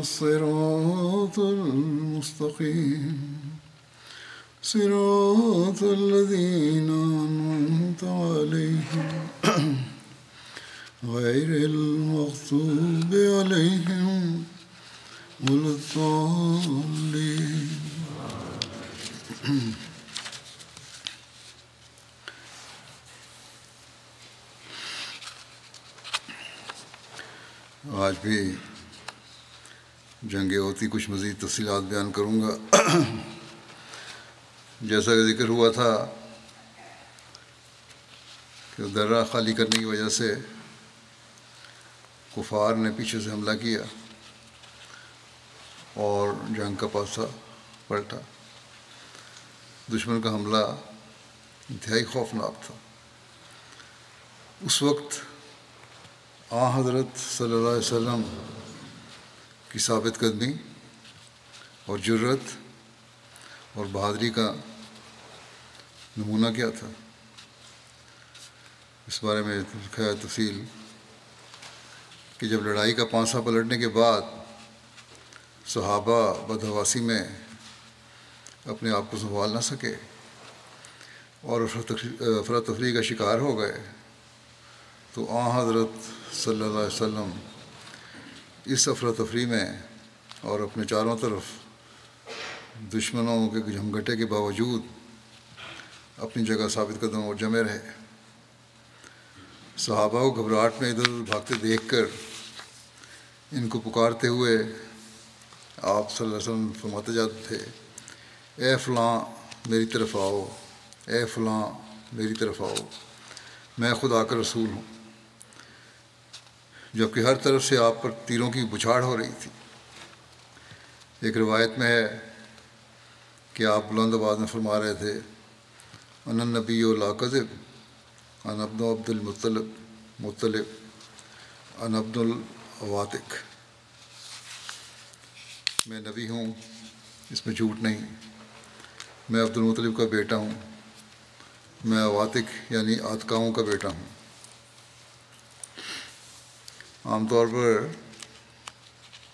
الصراط المستقيم. صراط الذين أنعمت عليهم غير المغضوب عليهم ولا الضالين آج بھی جنگ ہوتی کچھ مزید تفصیلات بیان کروں گا۔ جیسا کہ ذکر ہوا تھا کہ درہ خالی کرنے کی وجہ سے کفار نے پیچھے سے حملہ کیا اور جنگ کا پاسا پلٹا۔ دشمن کا حملہ انتہائی خوفناک تھا۔ اس وقت آ حضرت صلی اللہ علیہ وسلم کی ثابت قدمی اور جرت اور بہادری کا نمونہ کیا تھا؟ اس بارے میں لکھا ہے تفصیل کہ جب لڑائی کا پانسا پلٹنے کے بعد صحابہ بدہواسی میں اپنے آپ کو سنبھال نہ سکے اور افراتفری کا شکار ہو گئے، تو آ حضرت صلی اللہ علیہ وسلم اس افراتفری میں اور اپنے چاروں طرف دشمنوں کے جھمگٹے کے باوجود اپنی جگہ ثابت قدم اور جمے رہے۔ صحابہ کو گھبراہٹ میں ادھر ادھر بھاگتے دیکھ کر ان کو پکارتے ہوئے آپ صلی اللہ علیہ وسلم فرماتے جاتے تھے، اے فلاں میری طرف آؤ، اے فلاں میری طرف آؤ، میں خدا کا رسول ہوں۔ جبکہ ہر طرف سے آپ پر تیروں کی بچھاڑ ہو رہی تھی۔ ایک روایت میں ہے کہ آپ بلند آباد میں فرما رہے تھے ان نبی و لاقذب ان ابن عبد المطلب مطلب ان عبد الواتق میں نبی ہوں، اس میں جھوٹ نہیں۔ میں عبد المطلب کا بیٹا ہوں، میں اواتق یعنی آتکاؤں کا بیٹا ہوں۔ عام طور پر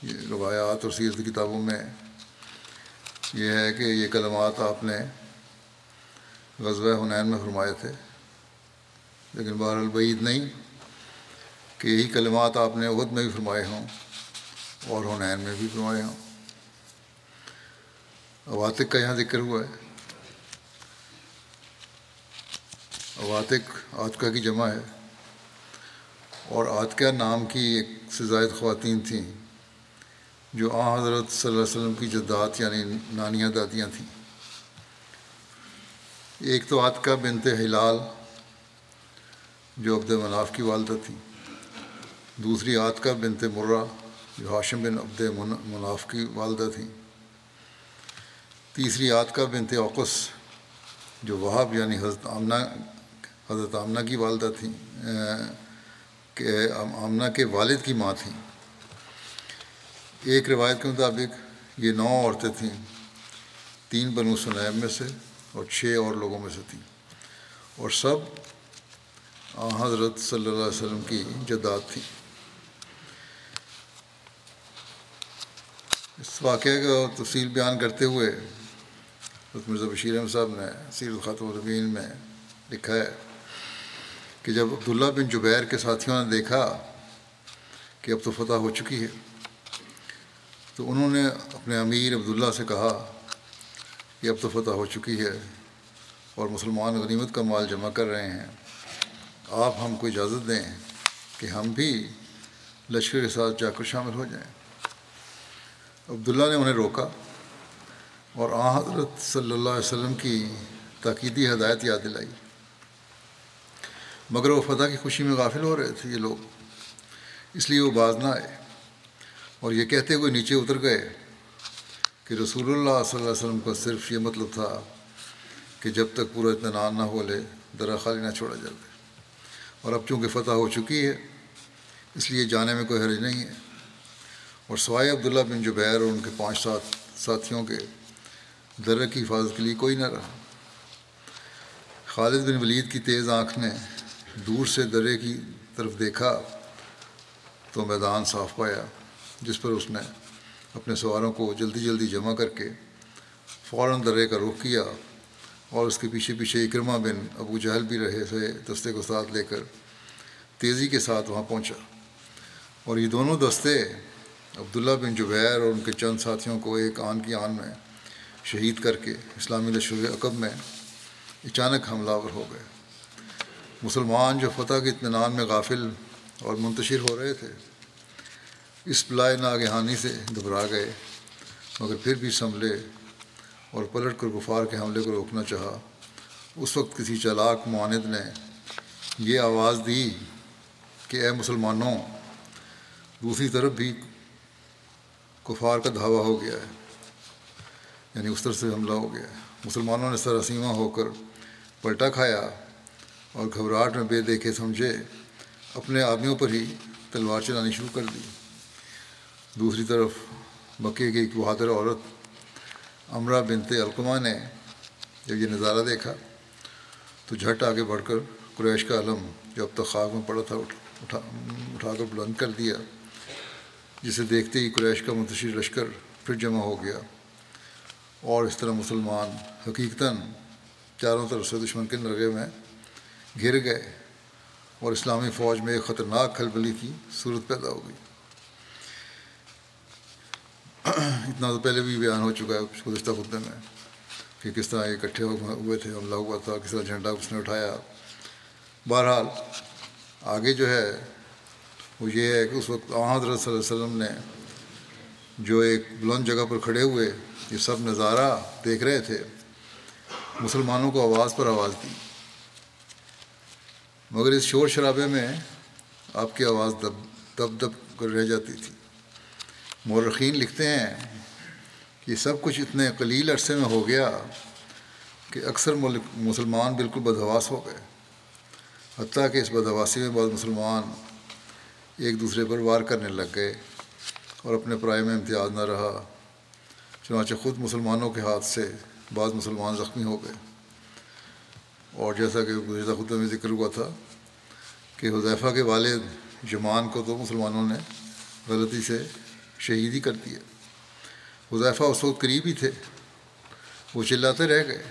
یہ روایات اور سیرت کتابوں میں یہ ہے کہ یہ کلمات آپ نے غزوہ حنین میں فرمائے تھے، لیکن بہر البعید نہیں کہ یہی کلمات آپ نے عہد میں بھی فرمائے ہوں اور حنین میں بھی فرمائے ہوں۔ اواتق کا یہاں ذکر ہوا ہے۔ اواتق آتکا کی جمع ہے اور عاتقہ نام کی ایک سے زائد خواتین تھیں۔ جو آ حضرت صلی اللہ علیہ وسلم کی جدات یعنی نانیاں دادیاں تھیں۔ ایک تو عاتقہ بنت ہلال جو عبد مناف کی والدہ تھی دوسری عاتقہ بنت مرہ جو ہاشم بن عبد مناف کی والدہ تھیں۔ تیسری عاتقہ بنت اوقس جو وہاب یعنی حضرت آمنہ حضرت آمنہ کی والدہ تھیں۔ کہ آمنہ کے والد کی ماں تھیں۔ ایک روایت کے مطابق یہ نو عورتیں تھیں۔ تین بنو سنیب میں سے اور چھ اور لوگوں میں سے تھیں۔ اور سب حضرت صلی اللہ علیہ وسلم کی جداد تھیں۔ اس واقعے کا تفصیل بیان کرتے ہوئے مرزا بشیر احمد صاحب نے سیر الخاتم الربین میں لکھا ہے کہ جب عبداللہ بن جبیر کے ساتھیوں نے دیکھا کہ اب تو فتح ہو چکی ہے تو انہوں نے اپنے امیر عبداللہ سے کہا کہ اب تو فتح ہو چکی ہے اور مسلمان غنیمت کا مال جمع کر رہے ہیں۔ آپ ہم کو اجازت دیں کہ ہم بھی لشکر کے ساتھ جا کر شامل ہو جائیں۔ عبداللہ نے انہیں روکا اور آ حضرت صلی اللہ علیہ وسلم کی تاکیدی ہدایت یاد دلائی۔ مگر وہ فتح کی خوشی میں غافل ہو رہے تھے یہ لوگ، اس لیے وہ باز نہ آئے۔ اور یہ کہتے ہوئے نیچے اتر گئے کہ رسول اللہ صلی اللہ علیہ وسلم کا صرف یہ مطلب تھا کہ جب تک پورا اطمینان نہ ہو لے درا خالی نہ چھوڑا جائے۔ اور اب چونکہ فتح ہو چکی ہے، اس لیے جانے میں کوئی حرج نہیں ہے۔ اور سوائے عبداللہ بن جبیر اور ان کے پانچ سات ساتھیوں کے درہ کی حفاظت کے لیے کوئی نہ رہا۔ خالد بن ولید کی تیز آنکھ نے دور سے درے کی طرف دیکھا تو میدان صاف پایا۔ جس پر اس نے اپنے سواروں کو جلدی جلدی جمع کر کے فوراً درے کا رخ کیا اور اس کے پیچھے پیچھے اکرما بن ابو جہل بھی رہے تھے، دستے کو ساتھ لے کر تیزی کے ساتھ وہاں پہنچا۔ اور یہ دونوں دستے عبداللہ بن جبیر اور ان کے چند ساتھیوں کو ایک آن کی آن میں شہید کر کے اسلامی لشکر عقب میں اچانک حملہ ور ہو گئے۔ مسلمان جو فتح کے اطمینان میں غافل اور منتشر ہو رہے تھے اس ناگہانی سے گھبرا گئے، مگر پھر بھی سنبھلے اور پلٹ کر غفار کے حملے کو روکنا چاہا۔ اس وقت کسی چالاک معاند نے یہ آواز دی کہ اے مسلمانوں، دوسری طرف بھی کفار کا دھاوا ہو گیا ہے یعنی اس طرح سے حملہ ہو گیا ہے۔ مسلمانوں نے سراسیمہ ہو کر پلٹا کھایا اور گھبراہٹ میں بے دیکھے سمجھے اپنے آدمیوں پر ہی تلوار چلانی شروع کر دی۔ دوسری طرف مکے کی ایک بہادر عورت امرا بنت القمہ نے جب یہ نظارہ دیکھا تو جھٹ آگے بڑھ کر قریش کا علم جو اب تک خاک میں پڑا تھا اٹھا اٹھا کر بلند کر دیا، جسے دیکھتے ہی قریش کا منتشر لشکر پھر جمع ہو گیا۔ اور اس طرح مسلمان حقیقتاً چاروں طرف سے دشمن کے نرغے میں گر گئے اور اسلامی فوج میں ایک خطرناک کھلبلی کی صورت پیدا ہو گئی۔ اتنا تو پہلے بھی بیان ہو چکا ہے گزشتہ خطے میں کہ کس طرح اکٹھے ہوئے تھے، حملہ ہوا تھا، کس طرح جھنڈا اس نے اٹھایا۔ بہرحال، آگے جو ہے، وہ یہ ہے کہ اس وقت حضرت صلی اللہ علیہ وسلم نے جو ایک بلند جگہ پر کھڑے ہوئے، یہ سب نظارہ دیکھ رہے تھے، مسلمانوں کو آواز پر آواز دی۔ مگر اس شور شرابے میں آپ کی آواز دب دب دب کر رہ جاتی تھی۔ مورخین لکھتے ہیں کہ سب کچھ اتنے قلیل عرصے میں ہو گیا کہ اکثر مسلمان بالکل بدحواس ہو گئے۔ حتیٰ کہ اس بدحواسی میں بعض مسلمان ایک دوسرے پر وار کرنے لگ گئے اور اپنے پرائے میں امتیاز نہ رہا، چنانچہ خود مسلمانوں کے ہاتھ سے بعض مسلمان زخمی ہو گئے۔ اور جیسا کہ گزشتہ خطے میں ذکر ہوا تھا کہ حذیفہ کے والد جمان کو تو مسلمانوں نے غلطی سے شہید ہی کر دیا حذیفہ اس وقت قریب ہی تھے۔ وہ چلاتے رہ گئے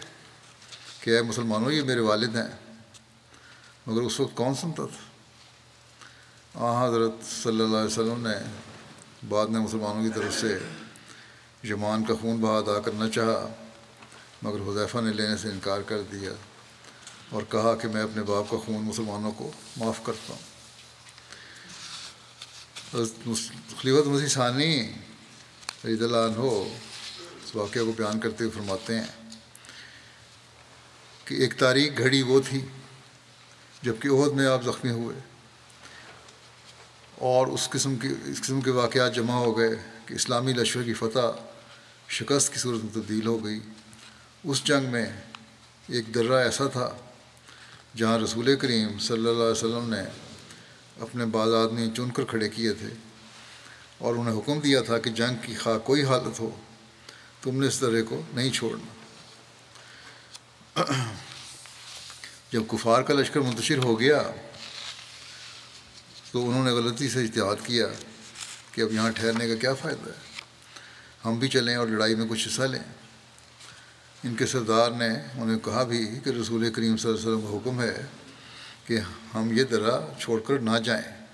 کہ اے مسلمانوں، یہ میرے والد ہیں۔ مگر اس وقت کون سنتا تھا؟ آ حضرت صلی اللہ علیہ وسلم نے بعد میں مسلمانوں کی طرف سے جمان کا خون بہا ادا کرنا چاہا، مگر حذیفہ نے لینے سے انکار کر دیا اور کہا کہ میں اپنے باپ کا خون مسلمانوں کو معاف کرتا ہوں۔ خلیفت مسیح ثانی عید اللہ عنہ اس واقعہ کو بیان کرتے ہوئے فرماتے ہیں کہ ایک تاریخ گھڑی وہ تھی جبکہ عہد میں آپ زخمی ہوئے۔ اور اس قسم کی اس قسم کے واقعات جمع ہو گئے کہ اسلامی لشکر کی فتح شکست کی صورت میں تبدیل ہو گئی۔ اس جنگ میں ایک درہ ایسا تھا جہاں رسول کریم صلی اللہ علیہ وسلم نے اپنے بعض آدمی چن کر کھڑے کیے تھے اور انہیں حکم دیا تھا کہ جنگ کی خواہ کوئی حالت ہو، تم نے اس طرح کو نہیں چھوڑنا۔ جب کفار کا لشکر منتشر ہو گیا تو انہوں نے غلطی سے اتحاد کیا کہ اب یہاں ٹھہرنے کا کیا فائدہ ہے۔ ہم بھی چلیں اور لڑائی میں کچھ حصہ لیں۔ ان کے سردار نے انہیں کہا بھی کہ رسول کریم صلی اللہ علیہ وسلم کا حکم ہے کہ ہم یہ درہ چھوڑ کر نہ جائیں۔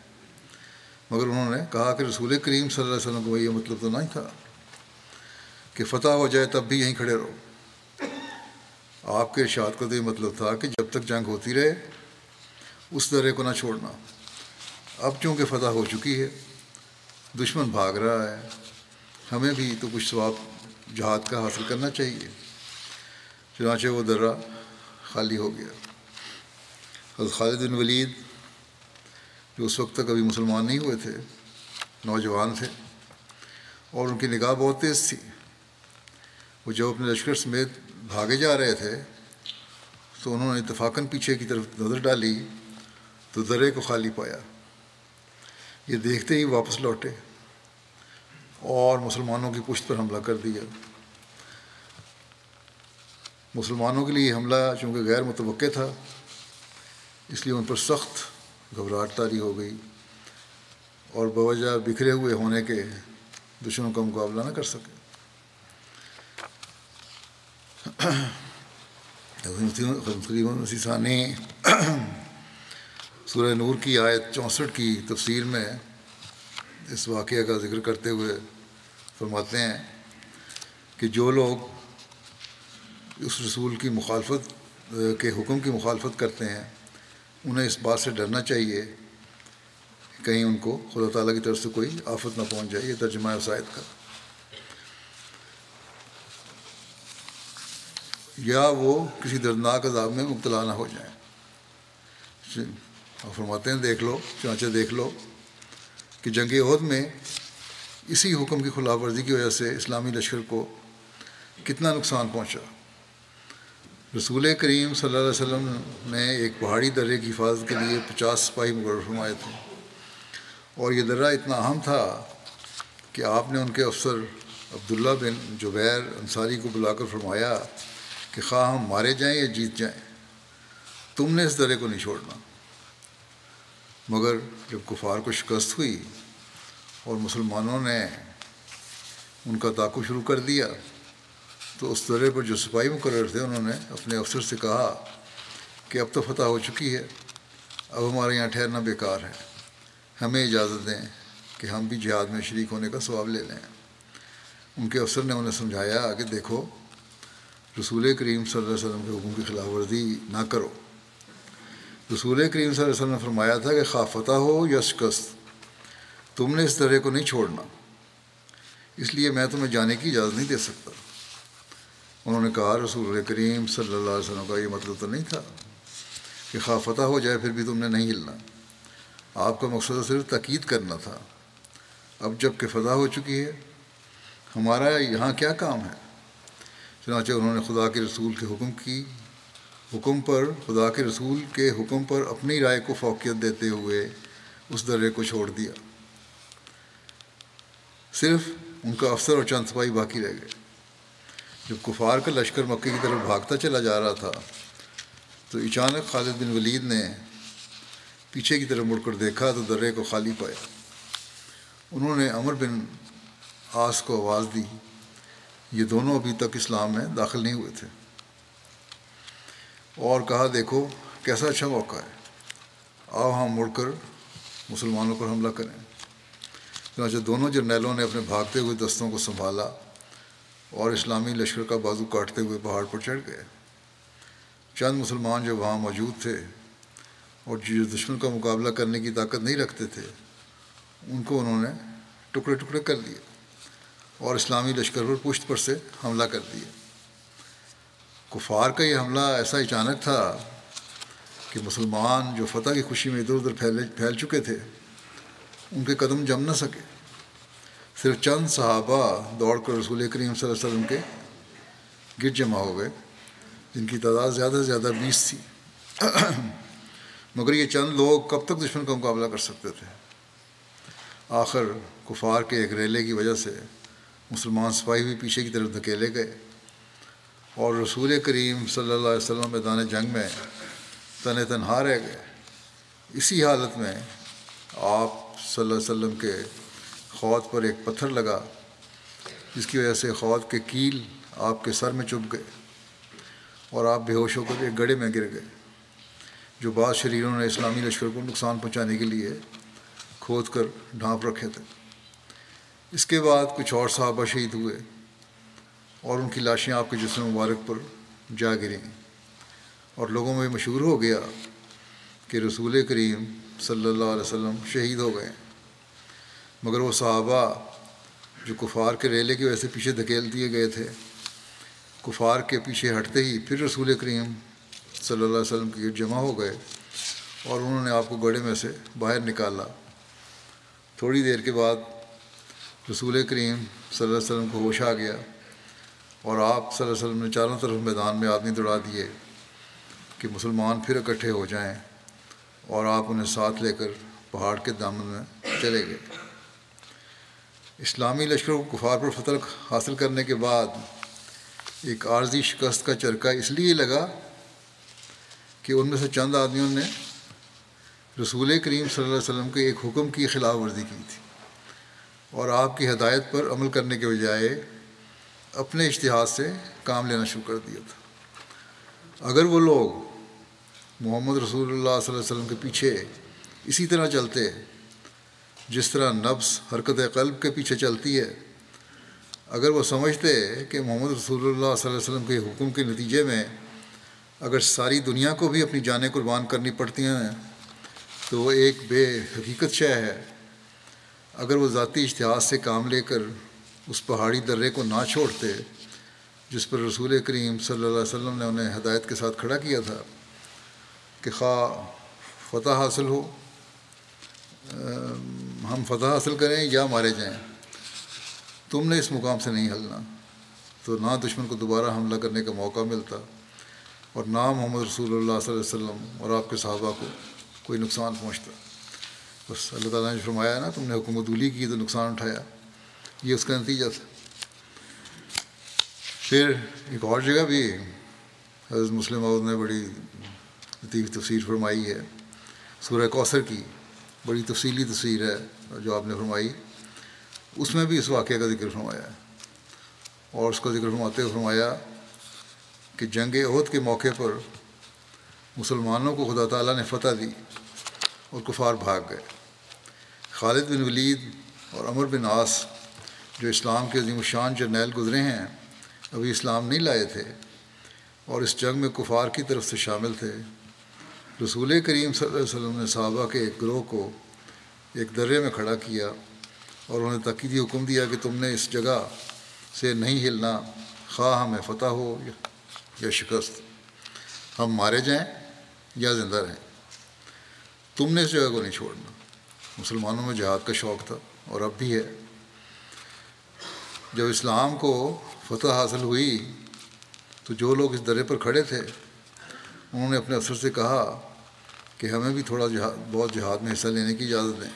مگر انہوں نے کہا کہ رسول کریم صلی اللہ علیہ وسلم کو یہ مطلب تو نہیں تھا کہ فتح ہو جائے تب بھی یہیں کھڑے رہو۔ آپ کے ارشاد کا تو یہ مطلب تھا کہ جب تک جنگ ہوتی رہے، اس درے کو نہ چھوڑنا۔ اب چونکہ فتح ہو چکی ہے، دشمن بھاگ رہا ہے، ہمیں بھی تو کچھ ثواب جہاد کا حاصل کرنا چاہیے۔ چنانچہ وہ درہ خالی ہو گیا۔ حضرت خالد بن ولید، جو اس وقت تک ابھی مسلمان نہیں ہوئے تھے، نوجوان تھے، اور ان کی نگاہ بہت تیز تھی۔ وہ جب اپنے لشکر سمیت بھاگے جا رہے تھے، تو انہوں نے اتفاقاً پیچھے کی طرف نظر ڈالی، تو درے کو خالی پایا۔ یہ دیکھتے ہی واپس لوٹے، اور مسلمانوں کی پشت پر حملہ کر دیا۔ مسلمانوں کے لیے حملہ چونکہ غیر متوقع تھا اس لیے ان پر سخت گھبراہٹ تاری ہو گئی اور بوجہ بکھرے ہوئے ہونے کے دشمنوں کا مقابلہ نہ کر سکے۔ ثانی سورہ نور کی آیت چونسٹھ کی تفسیر میں اس واقعہ کا ذکر کرتے ہوئے فرماتے ہیں کہ جو لوگ اس رسول کی مخالفت کے حکم کی مخالفت کرتے ہیں انہیں اس بات سے ڈرنا چاہیے کہیں ان کو خدا تعالیٰ کی طرف سے کوئی آفت نہ پہنچ جائے، یہ ترجمہ وسائد کا۔ یا وہ کسی دردناک عذاب میں مبتلا نہ ہو جائیں۔ اور فرماتے ہیں، دیکھ لو چانچے دیکھ لو کہ جنگ عہد میں اسی حکم کی خلاف ورزی کی وجہ سے اسلامی لشکر کو کتنا نقصان پہنچا۔ رسول کریم صلی اللہ علیہ وسلم نے ایک پہاڑی درے کی حفاظت کے لیے پچاس سپاہی مقرر فرمائے تھے۔ اور یہ درہ اتنا اہم تھا کہ آپ نے ان کے افسر عبداللہ بن جبیر انصاری کو بلا کر فرمایا کہ خواہ ہم مارے جائیں یا جیت جائیں، تم نے اس درے کو نہیں چھوڑنا۔ مگر جب کفار کو شکست ہوئی اور مسلمانوں نے ان کا تعاقب شروع کر دیا تو اس درے پر جو سپاہی مقرر تھے، انہوں نے اپنے افسر سے کہا کہ اب تو فتح ہو چکی ہے، اب ہمارے یہاں ٹھہرنا بیکار ہے۔ ہمیں اجازت دیں کہ ہم بھی جہاد میں شریک ہونے کا ثواب لے لیں۔ ان کے افسر نے انہیں سمجھایا کہ دیکھو، رسول کریم صلی اللہ علیہ وسلم کے حکم کی خلاف ورزی نہ کرو۔ رسول کریم صلی اللہ علیہ وسلم نے فرمایا تھا کہ خواہ فتح ہو یا شکست، تم نے اس طرح کو نہیں چھوڑنا۔ اس لیے میں تمہیں جانے کی اجازت نہیں دے سکتا۔ انہوں نے کہا رسول کریم صلی اللہ علیہ وسلم کا یہ مطلب تو نہیں تھا کہ خواہ فتح ہو جائے پھر بھی تم نے نہیں ہلنا۔ آپ کا مقصد صرف تاکید کرنا تھا۔ اب جبکہ فتح ہو چکی ہے، ہمارا یہاں کیا کام ہے؟ چنانچہ انہوں نے خدا کے رسول کے حکم کی۔ حکم پر، خدا کے رسول کے حکم پر اپنی رائے کو فوقیت دیتے ہوئے اس درے کو چھوڑ دیا۔ صرف ان کا افسر اور چند سپاہی باقی رہ گئے۔ جب کفار کا لشکر مکے کی طرف بھاگتا چلا جا رہا تھا، تو اچانک خالد بن ولید نے پیچھے کی طرف مڑ کر دیکھا تو درے کو خالی پایا۔ انہوں نے امر بن آس کو آواز دی، یہ دونوں ابھی تک اسلام میں داخل نہیں ہوئے تھے۔ اور کہا، دیکھو کیسا اچھا موقع ہے، آؤ ہم مڑ کر مسلمانوں پر حملہ کریں۔ چنانچہ دونوں جرنیلوں نے اپنے بھاگتے ہوئے دستوں کو سنبھالا۔ اور اسلامی لشکر کا بازو کاٹتے ہوئے پہاڑ پر چڑھ گئے۔ چند مسلمان جو وہاں موجود تھے اور جو دشمن کا مقابلہ کرنے کی طاقت نہیں رکھتے تھے، ان کو انہوں نے ٹکڑے ٹکڑے کر لیے اور اسلامی لشکر پر پشت پر سے حملہ کر دیا کفار کا یہ حملہ ایسا اچانک تھا کہ مسلمان جو فتح کی خوشی میں ادھر ادھر پھیلے پھیل چکے تھے، ان کے قدم جم نہ سکے۔ صرف چند صحابہ دوڑ کر رسول کریم صلی اللہ علیہ وسلم کے گر جمع ہو گئے، جن کی تعداد زیادہ سے زیادہ بیس تھی۔ مگر یہ چند لوگ کب تک دشمن کا مقابلہ کر سکتے تھے؟ آخر کفار کے ایک ریلے کی وجہ سے مسلمان سپاہی بھی پیچھے کی طرف دھکیلے گئے۔ اور رسول کریم صلی اللہ علیہ وسلم میدان جنگ میں تن تنہا رہ گئے۔ اسی حالت میں آپ صلی اللہ علیہ وسلم کے خوات پر ایک پتھر لگا، جس کی وجہ سے خوات کے کیل آپ کے سر میں چپ گئے اور آپ بے ہوش ہو کر ایک گڑھے میں گر گئے، جو بعض شریروں نے اسلامی لشکر کو نقصان پہنچانے کے لیے کھود کر ڈھانپ رکھے تھے۔ اس کے بعد کچھ اور صحابہ شہید ہوئے اور ان کی لاشیں آپ کے جسم مبارک پر جا گریں۔ اور لوگوں میں مشہور ہو گیا کہ رسول کریم صلی اللہ علیہ وسلم شہید ہو گئے۔ مگر وہ صحابہ جو کفار کے ریلے کی وجہ سے پیچھے دھکیل دیے گئے تھے، کفار کے پیچھے ہٹتے ہی پھر رسول کریم صلی اللہ علیہ وسلم کی جمع ہو گئے اور انہوں نے آپ کو گڑے میں سے باہر نکالا۔ تھوڑی دیر کے بعد رسول کریم صلی اللہ علیہ وسلم کو ہوش آ گیا اور آپ صلی اللہ علیہ وسلم نے چاروں طرف میدان میں آدمی دوڑا دیے کہ مسلمان پھر اکٹھے ہو جائیں اور آپ انہیں ساتھ لے کر پہاڑ کے دامن میں چلے گئے۔ اسلامی لشکر کو کفار پر فتح حاصل کرنے کے بعد ایک عارضی شکست کا چرکا اس لیے لگا کہ ان میں سے چند آدمیوں نے رسول کریم صلی اللہ علیہ وسلم کے ایک حکم کی خلاف ورزی کی تھی اور آپ کی ہدایت پر عمل کرنے کے بجائے اپنے اشتہاد سے کام لینا شروع کر دیا تھا۔ اگر وہ لوگ محمد رسول اللہ صلی اللہ علیہ وسلم کے پیچھے اسی طرح چلتے جس طرح نفس حرکت قلب کے پیچھے چلتی ہے، اگر وہ سمجھتے کہ محمد رسول اللہ صلی اللہ علیہ وسلم کے حکم کے نتیجے میں اگر ساری دنیا کو بھی اپنی جانیں قربان کرنی پڑتی ہیں، تو وہ ایک بے حقیقت شے ہے۔ اگر وہ ذاتی اشتہار سے کام لے کر اس پہاڑی درے کو نہ چھوڑتے، جس پر رسول کریم صلی اللہ علیہ وسلم نے انہیں ہدایت کے ساتھ کھڑا کیا تھا کہ خواہ فتح حاصل ہو ہم فتح حاصل کریں یا مارے جائیں۔ تم نے اس مقام سے نہیں ہلنا۔ تو نہ دشمن کو دوبارہ حملہ کرنے کا موقع ملتا۔ اور نہ محمد رسول اللہ صلی اللہ علیہ وسلم اور آپ کے صحابہ کو کوئی نقصان پہنچتا۔ بس اللہ تعالیٰ نے فرمایا نا، تم نے حکومت دولی کی تو نقصان اٹھایا۔ یہ اس کا نتیجہ تھا۔ پھر ایک اور جگہ بھی حضرت مسلم عورت نے بڑی لطیف تفسیر فرمائی ہے۔ سورہ کوثر کی۔ بڑی تفصیلی تصویر ہے جو آپ نے فرمائی۔ اس میں بھی اس واقعہ کا ذکر فرمایا ہے۔ اور اس کا ذکر فرماتے ہوئے فرمایا کہ جنگ عہد کے موقع پر مسلمانوں کو خدا تعالیٰ نے فتح دی اور کفار بھاگ گئے۔ خالد بن ولید اور عمر بن عاص جو اسلام کے عظیم الشان جرنیل گزرے ہیں، ابھی اسلام نہیں لائے تھے اور اس جنگ میں کفار کی طرف سے شامل تھے۔ رسول کریم صلی اللہ علیہ وسلم نے صحابہ کے ایک گروہ کو ایک درے میں کھڑا کیا اور انہیں تقیدی حکم دیا کہ تم نے اس جگہ سے نہیں ہلنا، خواہ ہمیں فتح ہو یا شکست۔ ہم مارے جائیں یا زندہ رہیں۔ تم نے اس جگہ کو نہیں چھوڑنا۔ مسلمانوں میں جہاد کا شوق تھا اور اب بھی ہے۔ جب اسلام کو فتح حاصل ہوئی تو جو لوگ اس درے پر کھڑے تھے، انہوں نے اپنے افسر سے کہا کہ ہمیں بھی تھوڑا جہاد بہت جہاد میں حصہ لینے کی اجازت دیں۔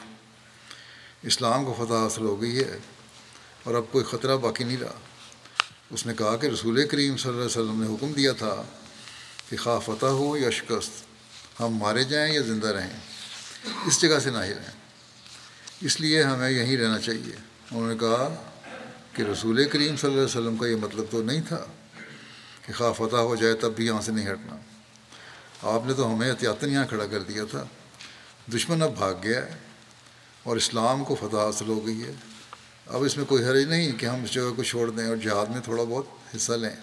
اسلام کو فتح حاصل ہو گئی ہے اور اب کوئی خطرہ باقی نہیں رہا۔ اس نے کہا کہ رسول کریم صلی اللہ علیہ وسلم نے حکم دیا تھا کہ خواہ فتح ہو یا شکست، ہم مارے جائیں یا زندہ رہیں، اس جگہ سے نہ ہی رہیں۔ اس لیے ہمیں یہیں رہنا چاہیے۔ انہوں نے کہا کہ رسول کریم صلی اللہ علیہ وسلم کا یہ مطلب تو نہیں تھا کہ خواہ فتح ہو جائے تب بھی یہاں سے نہیں ہٹنا۔ آپ نے تو ہمیں احتیاطن یہاں کھڑا کر دیا تھا۔ دشمن اب بھاگ گیا ہے اور اسلام کو فتح حاصل ہو گئی ہے۔ اب اس میں کوئی حرج نہیں کہ ہم اس جگہ کو چھوڑ دیں اور جہاد میں تھوڑا بہت حصہ لیں۔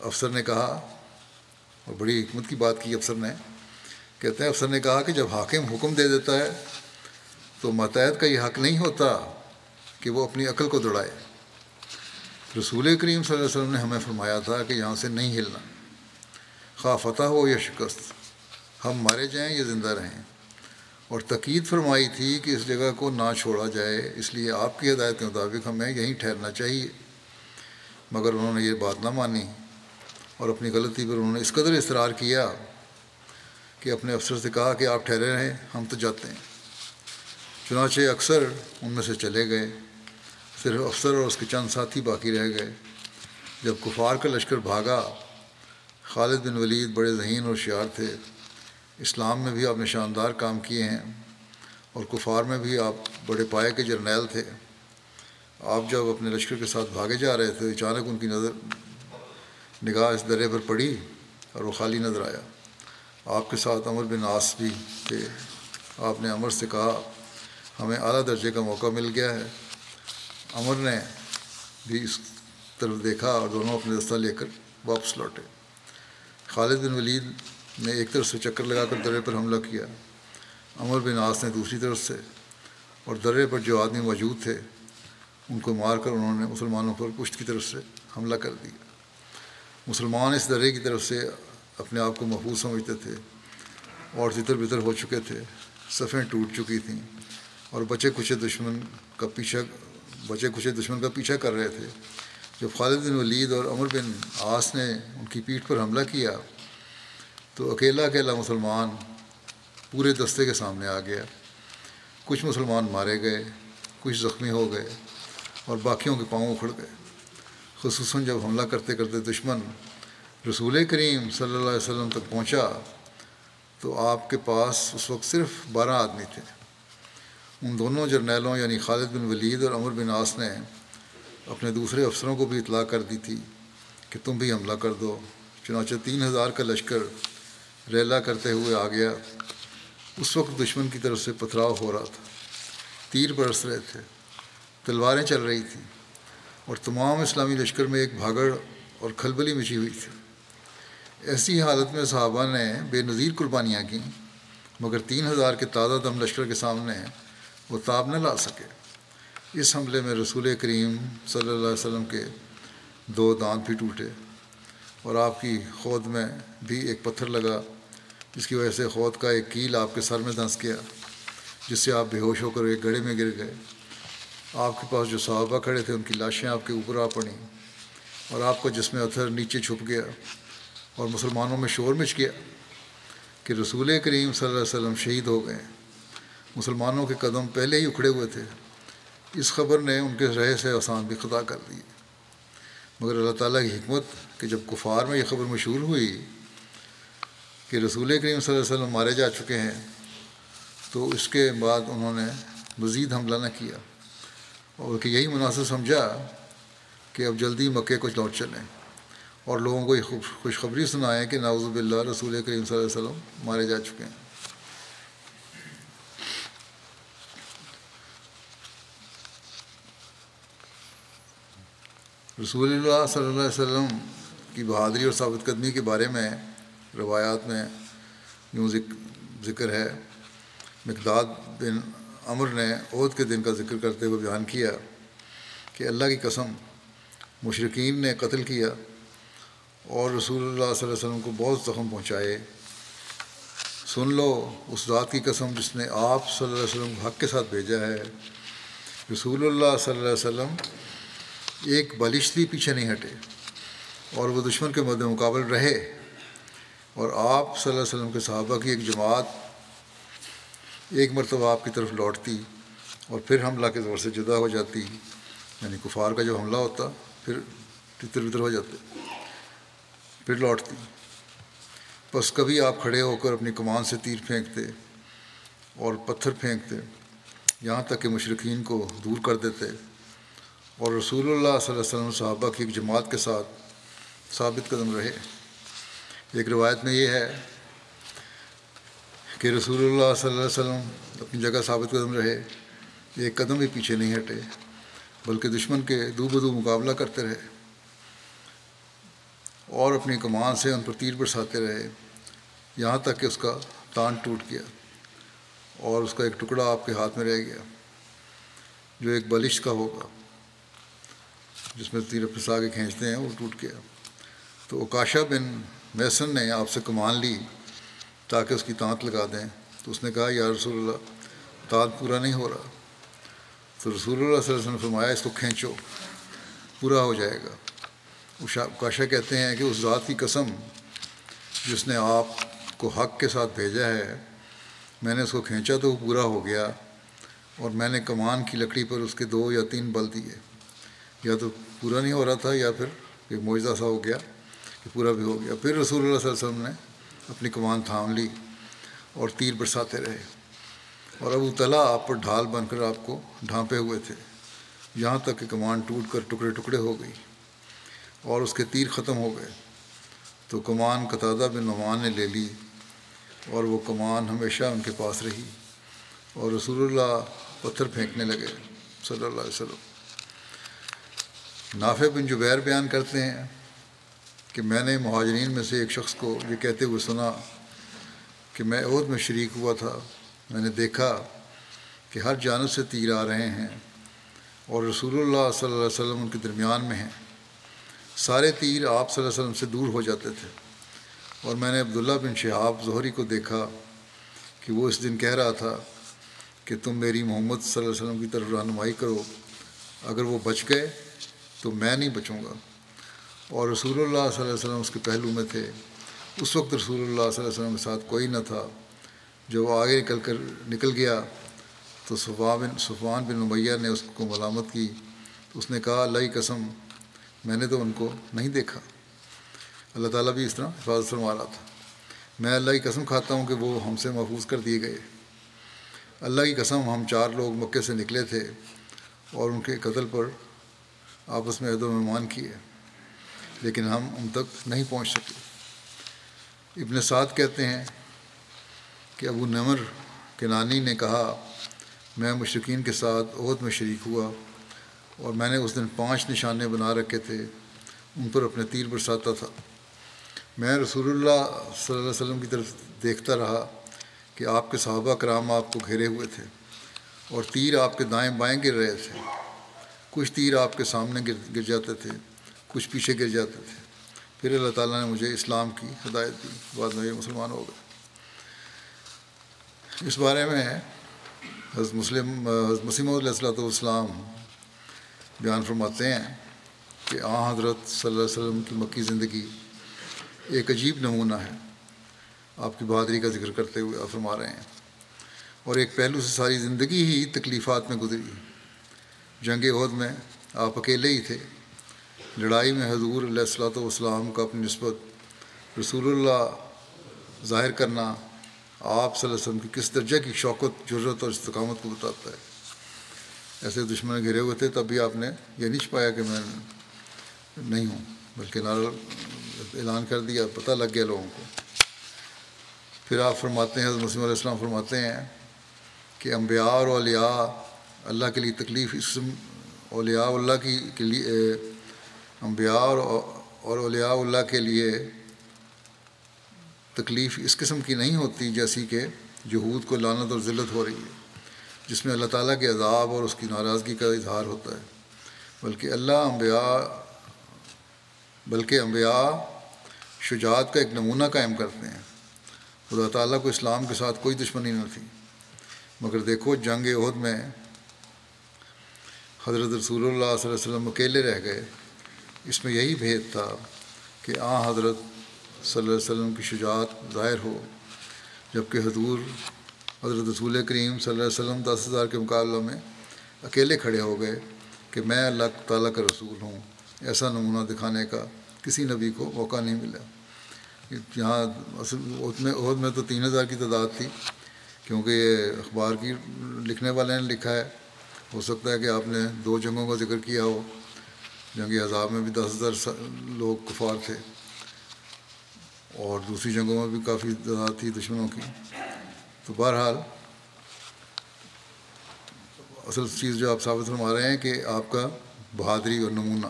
افسر نے کہا، اور بڑی حکمت کی بات کی افسر نے، کہتے ہیں، افسر نے کہا کہ جب حاکم حکم دے دیتا ہے تو ماتحت کا یہ حق نہیں ہوتا کہ وہ اپنی عقل کو دوڑائے۔ رسول کریم صلی اللہ علیہ وسلم نے ہمیں فرمایا تھا کہ یہاں سے نہیں ہلنا۔ خواہ فتح ہو یا شکست، ہم مارے جائیں یا زندہ رہیں؟ اور تقید فرمائی تھی کہ اس جگہ کو نہ چھوڑا جائے، اس لیے آپ کی ہدایت کے مطابق ہمیں یہیں ٹھہرنا چاہیے۔ مگر انہوں نے یہ بات نہ مانی اور اپنی غلطی پر انہوں نے اس قدر اصرار کیا کہ اپنے افسر سے کہا کہ آپ ٹھہرے رہیں، ہم تو جاتے ہیں۔ چنانچہ اکثر ان میں سے چلے گئے، صرف افسر اور اس کے چند ساتھی باقی رہ گئے۔ جب کفار کا لشکر بھاگا خالد بن ولید بڑے ذہین اور شیار تھے۔ اسلام میں بھی آپ نے شاندار کام کیے ہیں اور کفار میں بھی آپ بڑے پائے کے جرنیل تھے۔ آپ جب اپنے لشکر کے ساتھ بھاگے جا رہے تھے، اچانک ان کی نظر نگاہ اس درے پر پڑی اور وہ خالی نظر آیا۔ آپ کے ساتھ عمر بن آس بھی تھے۔ آپ نے عمر سے کہا، ہمیں اعلیٰ درجے کا موقع مل گیا ہے۔ عمر نے بھی اس طرف دیکھا اور دونوں اپنے دستہ لے کر واپس لوٹے۔ خالد بن ولید نے ایک طرف سے چکر لگا کر درے پر حملہ کیا۔ عمر بن آس نے دوسری طرف سے۔ اور درے پر جو آدمی موجود تھے، ان کو مار کر انہوں نے مسلمانوں پر پشت کی طرف سے حملہ کر دیا۔ مسلمان اس درے کی طرف سے اپنے آپ کو محفوظ سمجھتے تھے اور تتر بتر ہو چکے تھے۔ صفیں ٹوٹ چکی تھیں اور بچے کچھ دشمن کا پیچھا، بچے کچھ دشمن کا پیچھا کر رہے تھے۔ جب خالد بن ولید اور عمر بن آس نے ان کی پیٹھ پر حملہ کیا تو اکیلا اکیلا مسلمان پورے دستے کے سامنے آ گیا۔ کچھ مسلمان مارے گئے، کچھ زخمی ہو گئے اور باقیوں کے پاؤں اکھڑ گئے۔ خصوصاً جب حملہ کرتے کرتے دشمن رسول کریم صلی اللہ علیہ وسلم تک پہنچا تو آپ کے پاس اس وقت صرف بارہ آدمی تھے۔ ان دونوں جرنیلوں یعنی خالد بن ولید اور عمر بن آس نے اپنے دوسرے افسروں کو بھی اطلاع کر دی تھی کہ تم بھی حملہ کر دو۔ چنانچہ تین ہزار کا لشکر ریلا کرتے ہوئے آ گیا۔ اس وقت دشمن کی طرف سے پتھراؤ ہو رہا تھا۔ تیر برس رہے تھے۔ تلواریں چل رہی تھیں۔ اور تمام اسلامی لشکر میں ایک بھاگڑ اور کھلبلی مچی ہوئی تھی۔ ایسی حالت میں صحابہ نے بے نظیر قربانیاں کیں، مگر تین ہزار کے تازہ دم لشکر کے سامنے وہ تاب نہ لا سکے۔ اس حملے میں رسول کریم صلی اللہ علیہ وسلم کے دو دانت بھی ٹوٹے اور آپ کی خود میں بھی ایک پتھر لگا، جس کی وجہ سے خود کا ایک کیل آپ کے سر میں دھنس گیا، جس سے آپ بے ہوش ہو کر ایک گڑھے میں گر گئے۔ آپ کے پاس جو صحابہ کھڑے تھے، ان کی لاشیں آپ کے اوپر آ پڑیں اور آپ کا جسم اتھر نیچے چھپ گیا اور مسلمانوں میں شور مچ گیا کہ رسول کریم صلی اللہ علیہ وسلم شہید ہو گئے۔ مسلمانوں کے قدم پہلے ہی اکھڑے ہوئے تھے۔ اس خبر نے ان کے رہے سے آسان بھی خطا کر دی۔ مگر اللہ تعالیٰ کی حکمت کہ جب کفار میں یہ خبر مشہور ہوئی کہ رسول کریم صلی اللہ علیہ وسلم مارے جا چکے ہیں، تو اس کے بعد انہوں نے مزید حملہ نہ کیا۔ اور کہ یہی مناسب سمجھا کہ اب جلدی مکے کو لوٹ چلیں۔ اور لوگوں کو یہ خوشخبری سنائیں کہ ناوز باللہ رسول کریم صلی اللہ علیہ وسلم مارے جا چکے ہیں۔ رسول اللہ صلی اللہ علیہ وسلم کی بہادری اور ثابت قدمی کے بارے میں روایات میں یوں ذکر ہے۔ مقداد بن امر نے عہد کے دن کا ذکر کرتے ہوئے بیان کیا کہ اللہ کی قسم مشرقین نے قتل کیا اور رسول اللہ صلی اللہ علیہ وسلم کو بہت زخم پہنچائے۔ سن لو اس ذات کی قسم جس نے آپ صلی اللہ علیہ وسلم کو حق کے ساتھ بھیجا ہے۔ رسول اللہ صلی اللہ علیہ وسلم ایک بالش بھی پیچھے نہیں ہٹے اور وہ دشمن کے مد مقابل رہے اور آپ صلی اللہ علیہ وسلم کے صحابہ کی ایک جماعت ایک مرتبہ آپ کی طرف لوٹتی اور پھر حملہ کے زور سے جدا ہو جاتی یعنی کفار کا جو حملہ ہوتا، پھر تتر بتر ہو جاتے، پھر لوٹتی۔ بس کبھی آپ کھڑے ہو کر اپنی کمان سے تیر پھینکتے اور پتھر پھینکتے، یہاں تک کہ مشرقین کو دور کر دیتے۔ اور رسول اللہ صلی اللہ علیہ وسلم صحابہ کی ایک جماعت کے ساتھ ثابت قدم رہے۔ ایک روایت میں یہ ہے کہ رسول اللہ صلی اللہ علیہ وسلم اپنی جگہ ثابت قدم رہے ایک قدم بھی پیچھے نہیں ہٹے، بلکہ دشمن کے دو بدو مقابلہ کرتے رہے اور اپنی کمان سے ان پر تیر برساتے رہے۔ یہاں تک کہ اس کا تان ٹوٹ گیا اور اس کا ایک ٹکڑا آپ کے ہاتھ میں رہ گیا، جو ایک بلش کا ہوگا۔ جس میں تیر پھنسا کے کھینچتے ہیں، وہ ٹوٹ گیا۔ تو اکاشا بن میسن نے آپ سے کمان لی تاکہ اس کی تانت لگا دیں۔ تو اس نے کہا، یا رسول اللہ، تانت پورا نہیں ہو رہا۔ تو رسول اللہ صلی اللہ علیہ وسلم نے فرمایا، اس کو کھینچو، پورا ہو جائے گا۔ کاشا کہتے ہیں کہ اس ذات کی قسم جس نے آپ کو حق کے ساتھ بھیجا ہے، میں نے اس کو کھینچا تو وہ پورا ہو گیا اور میں نے کمان کی لکڑی پر اس کے دو یا تین بل دیے۔ یا تو پورا نہیں ہو رہا تھا، یا پھر ایک معجزہ سا ہو گیا کہ پورا بھی ہو گیا۔ پھر رسول اللہ صلی اللہ علیہ وسلم نے اپنی کمان تھام لی اور تیر برساتے رہے۔ اور ابو تلا آپ پر ڈھال بن کر آپ کو ڈھانپے ہوئے تھے۔ یہاں تک کہ کمان ٹوٹ کر ٹکڑے ٹکڑے ہو گئی اور اس کے تیر ختم ہو گئے۔ تو کمان قطادہ بن نعمان نے لے لی اور وہ کمان ہمیشہ ان کے پاس رہی اور رسول اللہ پتھر پھینکنے لگے صلی اللہ علیہ وسلم۔ نافع بن جبیر بیان کرتے ہیں کہ میں نے مہاجرین میں سے ایک شخص کو یہ کہتے ہوئے سنا کہ میں عہد میں شریک ہوا تھا۔ میں نے دیکھا کہ ہر جانب سے تیر آ رہے ہیں اور رسول اللہ صلی اللہ علیہ وسلم ان کے درمیان میں ہیں۔ سارے تیر آپ صلی اللہ علیہ وسلم سے دور ہو جاتے تھے۔ اور میں نے عبداللہ بن شہاب ظہری کو دیکھا کہ وہ اس دن کہہ رہا تھا کہ تم میری محمد صلی اللہ علیہ وسلم کی طرف رہنمائی کرو۔ اگر وہ بچ گئے تو میں نہیں بچوں گا۔ اور رسول اللہ صلی اللہ علیہ وسلم اس کے پہلو میں تھے۔ اس وقت رسول اللہ صلی اللہ علیہ وسلم کے ساتھ کوئی نہ تھا۔ جب وہ آگے نکل کر نکل گیا تو صفا بن صفوان بن نمیہ نے اس کو ملامت کی۔ تو اس نے کہا، اللہ کی قسم، میں نے تو ان کو نہیں دیکھا۔ اللہ تعالیٰ بھی اس طرح حفاظت فرما رہا تھا۔ میں اللہ کی قسم کھاتا ہوں کہ وہ ہم سے محفوظ کر دیے گئے۔ اللہ کی قسم، ہم چار لوگ مکے سے نکلے تھے اور ان کے قتل پر آپس میں عہد و مہمان کیے لیکن ہم ان تک نہیں پہنچ سکے۔ ابن سعد کہتے ہیں کہ ابو نمر کے نانی نے کہا، میں مشرقین کے ساتھ عہد میں شریک ہوا اور میں نے اس دن پانچ نشانے بنا رکھے تھے، ان پر اپنے تیر برساتا تھا۔ میں رسول اللہ صلی اللہ علیہ وسلم کی طرف دیکھتا رہا کہ آپ کے صحابہ کرام آپ کو گھیرے ہوئے تھے اور تیر آپ کے دائیں بائیں گر رہے تھے۔ کچھ تیر آپ کے سامنے گر گر جاتے تھے، کچھ پیچھے گر جاتے تھے۔ پھر اللہ تعالیٰ نے مجھے اسلام کی ہدایت دی۔ بعد میں یہ مسلمان ہو گئے۔ اس بارے میں حضرت مسلم، حضرت مسیم علیہ السلۃ والسلام بیان فرماتے ہیں کہ آ حضرت صلی اللہ علیہ وسلم کی مکی زندگی ایک عجیب نمونہ ہے۔ آپ کی بہادری کا ذکر کرتے ہوئے آپ فرما رہے ہیں۔ اور ایک پہلو سے ساری زندگی ہی تکلیفات میں گزری۔ جنگ عہد میں آپ اکیلے ہی تھے۔ لڑائی میں حضور علیہ السلاۃ والسلام کا اپنی نسبت رسول اللہ ظاہر کرنا آپ صلی اللہ علیہ وسلم کی کس درجہ کی شوقت جرت اور استقامت کو بتاتا ہے۔ ایسے دشمن گھرے ہوئے تھے تب بھی آپ نے یہ نہیں چھپایا کہ میں نہیں ہوں، بلکہ نارا اعلان کر دیا، پتہ لگ گیا لوگوں کو۔ پھر آپ فرماتے ہیں، حضرت مسلم علیہ السلام فرماتے ہیں کہ انبیاء اور اولیاء اللہ کے لیے تکلیف اسم اولیاء اللہ کی کے لیے انبیاء اور اولیاء اللہ کے لیے تکلیف اس قسم کی نہیں ہوتی جیسی کہ جہود کو لانت اور ذلت ہو رہی ہے، جس میں اللہ تعالیٰ کے عذاب اور اس کی ناراضگی کا اظہار ہوتا ہے۔ بلکہ اللہ انبیاء، بلکہ انبیاء شجاعت کا ایک نمونہ قائم کرتے ہیں۔ خدا تعالیٰ کو اسلام کے ساتھ کوئی دشمنی نہ تھی۔ مگر دیکھو، جنگ عہد میں حضرت رسول اللہ صلی اللہ علیہ وسلم اکیلے رہ گئے۔ اس میں یہی بھید تھا کہ آ حضرت صلی اللہ علیہ وسلم کی شجاعت ظاہر ہو جبکہ حضور حضرت رسول کریم صلی اللہ علیہ وسلم دس ہزار کے مقابلہ میں اکیلے کھڑے ہو گئے کہ میں اللہ تعالیٰ کا رسول ہوں۔ ایسا نمونہ دکھانے کا کسی نبی کو موقع نہیں ملا۔ یہاں اصل میں، عہد میں تو تین ہزار کی تعداد تھی، کیونکہ یہ اخبار کی لکھنے والے نے لکھا ہے۔ ہو سکتا ہے کہ آپ نے دو جنگوں کا ذکر کیا ہو، جنگ عذاب میں بھی دس ہزار لوگ کفار تھے اور دوسری جنگوں میں بھی کافی تعداد تھی دشمنوں کی۔ تو بہرحال، اصل چیز جو آپ ثابت فرما رہے ہیں کہ آپ کا بہادری اور نمونہ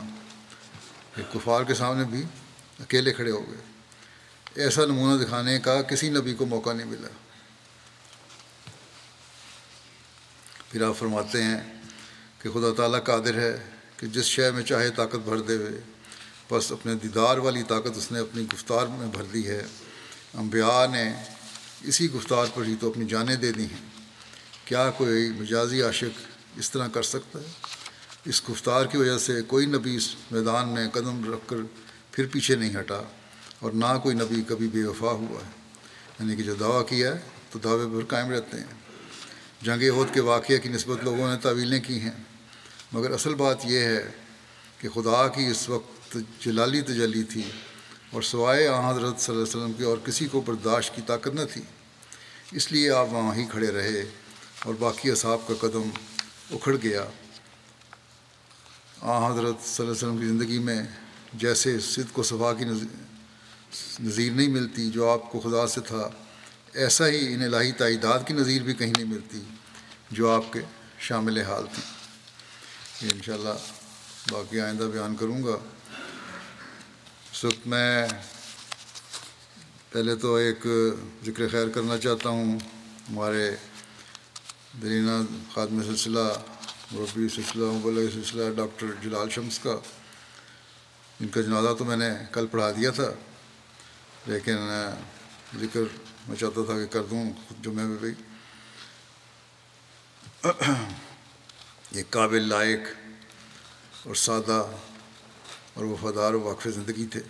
کفار کے سامنے بھی اکیلے کھڑے ہو گئے۔ ایسا نمونہ دکھانے کا کسی نبی کو موقع نہیں ملا۔ پھر آپ فرماتے ہیں کہ خدا تعالیٰ قادر ہے کہ جس شے میں چاہے طاقت بھر دے ہوئے۔ بس اپنے دیدار والی طاقت اس نے اپنی گفتار میں بھر دی ہے۔ انبیاء نے اسی گفتار پر ہی تو اپنی جانیں دے دی ہیں۔ کیا کوئی مجازی عاشق اس طرح کر سکتا ہے؟ اس گفتار کی وجہ سے کوئی نبی اس میدان میں قدم رکھ کر پھر پیچھے نہیں ہٹا اور نہ کوئی نبی کبھی بے وفا ہوا ہے۔ یعنی کہ جو دعویٰ کیا ہے تو دعوے پر قائم رہتے ہیں۔ جنگ عہد کے واقعہ کی نسبت لوگوں نے تعویلیں کی ہیں۔ مگر اصل بات یہ ہے کہ خدا کی اس وقت جلالی تجلی تھی اور سوائے حضرت صلی اللہ علیہ وسلم کی اور کسی کو برداشت کی طاقت نہ تھی۔ اس لیے آپ وہاں ہی کھڑے رہے اور باقی اصحاب کا قدم اکھڑ گیا۔ آ حضرت صلی اللہ علیہ وسلم کی زندگی میں جیسے صدق و صفا کی نظیر نہیں ملتی جو آپ کو خدا سے تھا۔ ایسا ہی ان الہی تعداد کی نظیر بھی کہیں نہیں ملتی جو آپ کے شامل حال تھیں۔ یہ انشاءاللہ باقی آئندہ بیان کروں گا۔ اس وقت میں پہلے تو ایک ذکر خیر کرنا چاہتا ہوں۔ ہمارے درینہ خادم سلسلہ، مربی سلسلہ، مبلغ سلسلہ، ڈاکٹر جلال شمس کا۔ ان کا جنازہ تو میں نے کل پڑھا دیا تھا، لیکن ذکر میں چاہتا تھا کہ کر دوں خود جمعے میں بھی یہ قابل لائق اور سادہ اور وفادار و واقف زندگی تھے۔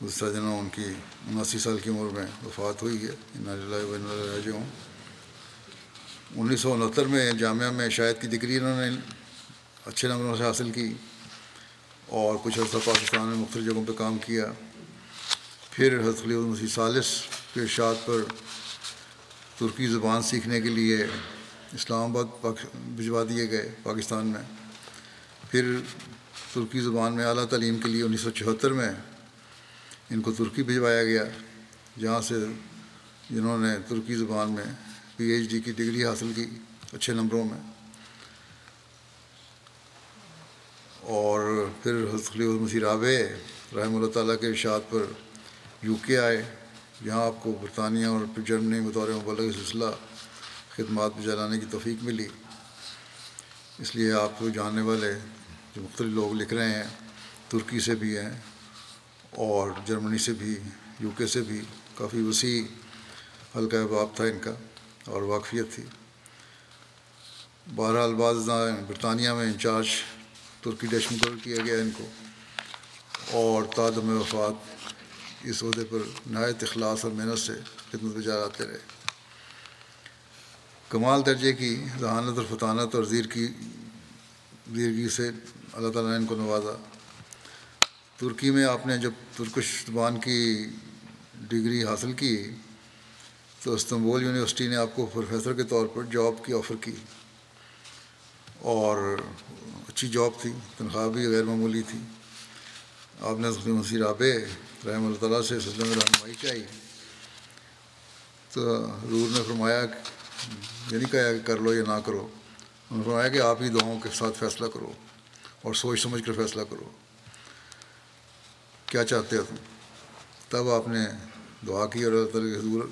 دوسرا جنوں ان کی اناسی سال کی عمر میں وفات ہوئی ہے۔ انجو ہوں انیس سو انہتر میں جامعہ میں شاید کی ڈگری انہوں نے اچھے نمبروں سے حاصل کی اور کچھ عرصہ پاکستان میں مختلف جگہوں پہ کام کیا۔ پھر حضرت خلیہ المسیح ثالث کے ارشاد پر ترکی زبان سیکھنے کے لیے اسلام آباد بھجوا دیے گئے پاکستان میں۔ پھر ترکی زبان میں اعلیٰ تعلیم کے لیے انیس سو چوہتر میں ان کو ترکی بھجوایا گیا، جہاں سے جنہوں نے ترکی زبان میں پی ایچ ڈی کی ڈگری حاصل کی اچھے نمبروں میں۔ اور پھر حضرت خلیہ المسیح رابع رحمہ اللہ تعالیٰ کے ارشاد پر یو کے آئے جہاں آپ کو برطانیہ اور پھر جرمنی بطور مبلغ سلسلہ خدمات میں جلانے کی توفیق ملی۔ اس لیے آپ کو جاننے والے جو مختلف لوگ لکھ رہے ہیں، ترکی سے بھی ہیں اور جرمنی سے بھی، یو کے سے بھی کافی وسیع حلقہ باب تھا ان کا اور واقفیت تھی۔ بہرحال بعض برطانیہ میں انچارج ترکی ڈیش مقرر کیا گیا ان کو اور تادم وفات اس عہدے پر نہایت اخلاص اور محنت سے خدمت بجار آتے رہے۔ کمال درجے کی ذہانت اور فطانت اور زیر کی زیرگی سے اللہ تعالیٰ نے ان کو نوازا۔ ترکی میں آپ نے جب ترکش زبان کی ڈگری حاصل کی تو استنبول یونیورسٹی نے آپ کو پروفیسر کے طور پر جاب کی آفر کی۔ اور اچھی جاب تھی، تنخواہ بھی غیر معمولی تھی۔ آپ نے مسیح رابع رحمۃ اللہ تعالیٰ سے سلسلے میں رہنمائی چاہیے تو حضور نے فرمایا یہ نہیں کہا کہ یعنی کر لو یا نہ کرو، انہوں نے فرمایا کہ آپ ہی دعاؤں کے ساتھ فیصلہ کرو اور سوچ سمجھ کر فیصلہ کرو۔ کیا چاہتے ہو تم؟ تب آپ نے دعا کی اور اللہ تعالیٰ کے حضور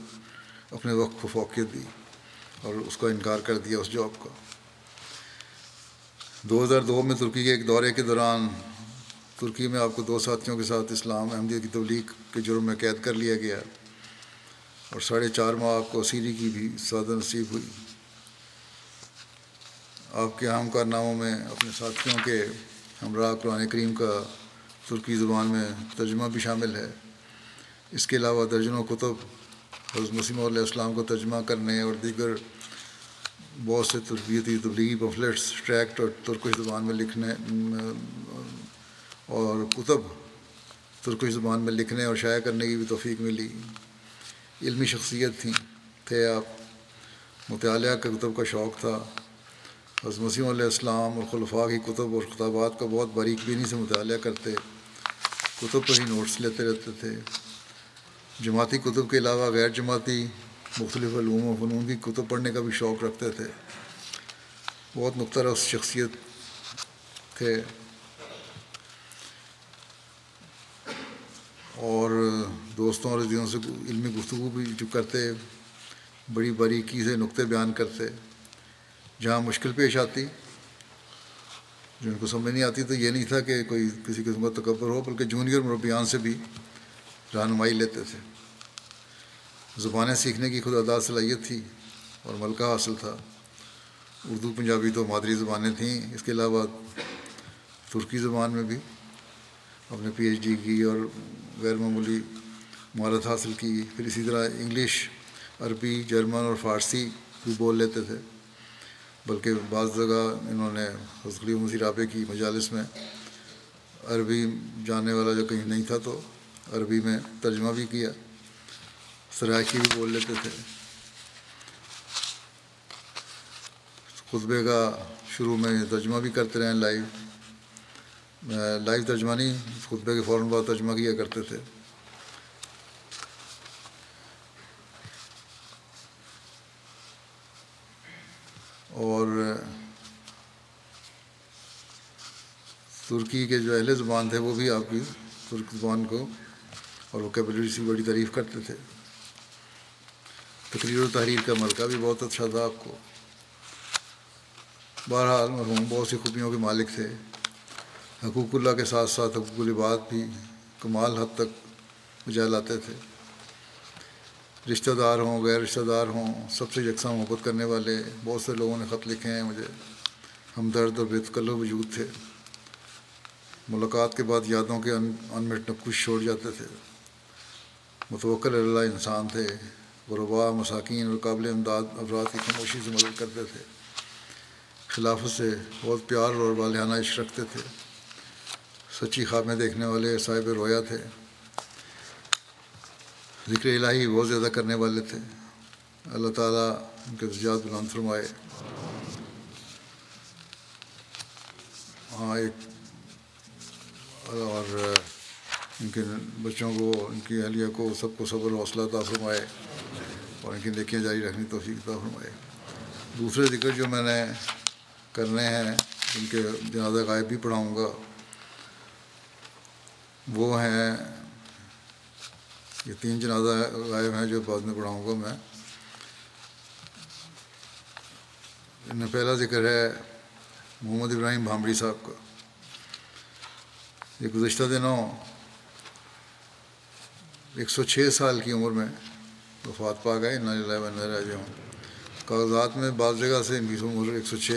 اپنے وقت کو فوقیت دی اور اس کا انکار کر دیا اس جاب کا۔ دو ہزار دو میں ترکی کے ایک دورے کے دوران ترکی میں آپ کو دو ساتھیوں کے ساتھ اسلام احمدیہ کی تبلیغ کے جرم میں قید کر لیا گیا اور ساڑھے چار ماہ آپ کو سیری کی بھی سعادت نصیب ہوئی۔ آپ کے عام کارناموں میں اپنے ساتھیوں کے ہمراہ قرآن کریم کا ترکی زبان میں ترجمہ بھی شامل ہے۔ اس کے علاوہ درجنوں کتب، حضرت مسیم علیہ السلام کو ترجمہ کرنے اور دیگر بہت سے تربیتی تبلیغی پمفلٹس، ٹریکٹ اور ترکش زبان میں لکھنے اور کتب ترکی زبان میں لکھنے اور شائع کرنے کی بھی توفیق ملی۔ علمی شخصیت تھیں، تھے آپ۔ مطالعہ کے کتب کا شوق تھا۔ حضرت مسیم علیہ السلام اور خلفاء کی کتب اور خطابات کا بہت باریک بینی سے مطالعہ کرتے۔ کتب پر ہی نوٹس لیتے رہتے تھے۔ جماعتی کتب کے علاوہ غیر جماعتی مختلف علوم و فنون کی کتب پڑھنے کا بھی شوق رکھتے تھے۔ بہت مختلف شخصیت تھے۔ اور دوستوں اور عزیزوں سے علمی گفتگو بھی جو کرتے، بڑی باریکی سے نقطے بیان کرتے، جہاں مشکل پیش آتی، جو ان کو سمجھ نہیں آتی تو یہ نہیں تھا کہ کوئی کسی قسم کا تکبر ہو، بلکہ جونیئر مربیان سے بھی رہنمائی لیتے تھے۔ زبانیں سیکھنے کی خود ادا صلاحیت تھی اور ملکہ حاصل تھا۔ اردو، پنجابی تو مادری زبانیں تھیں۔ اس کے علاوہ ترکی زبان میں بھی اپنے پی ایچ ڈی کی اور غیر معمولی مہارت حاصل کی، پھر اسی طرح انگلش، عربی، جرمن اور فارسی بھی بول لیتے تھے۔ بلکہ بعض جگہ انہوں نے حضلی مسی رابع کی مجالس میں عربی جاننے والا جو کہیں نہیں تھا تو عربی میں ترجمہ بھی کیا، سرائکی بھی بول لیتے تھے۔ خطبے کا شروع میں ترجمہ بھی کرتے رہے لائیو۔ لائیو ترجمانی خطبے کے فوراً بعد ترجمہ کیا کرتے تھے۔ اور ترکی کے جو اہل زبان تھے، وہ بھی آپ کی ترک زبان کو اور وہ وکیبلری سے بڑی تعریف کرتے تھے۔ تقریر و تحریر کا ملکہ بھی بہت اچھا تھا آپ کو۔ بہرحال مرحوم بہت سی خوبیوں کے مالک تھے۔ حقوق اللہ کے ساتھ ساتھ حقوق العباد بھی کمال حد تک بجا لاتے تھے۔ رشتہ دار ہوں، غیر رشتہ دار ہوں، سب سے یکساں محبت کرنے والے، بہت سے لوگوں نے خط لکھے ہیں، مجھے ہمدرد اور بے کلو وجود تھے۔ ملاقات کے بعد یادوں کے ان، انمٹ نقوش چھوڑ جاتے تھے۔ متوکل اللہ انسان تھے غربا مساکین اور قابل امداد افراد کی خاموشی سے مدد کرتے تھے۔ خلافت سے بہت پیار اور والانہ عشق رکھتے تھے۔ سچی خوابیں دیکھنے والے صاحب رویا تھے۔ ذکر الہی بہت زیادہ کرنے والے تھے۔ اللہ تعالیٰ ان کے درجات بلند فرمائے۔ ہاں ایک اور ان کے بچوں کو، ان کی اہلیہ کو سب کو صبر و حوصلہ عطا فرمائے اور ان کی نیکیاں جاری رکھنی توفیق عطا فرمائے۔ دوسرے ذکر جو میں نے کرنے ہیں، ان کے جنازہ غائب بھی پڑھاؤں گا۔ وہ ہیں یہ تین جنازہ غائب ہیں جو بعد میں پڑھاؤں گا میں۔ ان میں پہلا ذکر ہے محمد ابراہیم بھامڑی صاحب کا۔ یہ گزشتہ دنوں ایک سو چھ سال کی عمر میں وفات پا گئے نہ ہوں کاغذات میں بعض جگہ سے ان کی عمر ایک سو چھ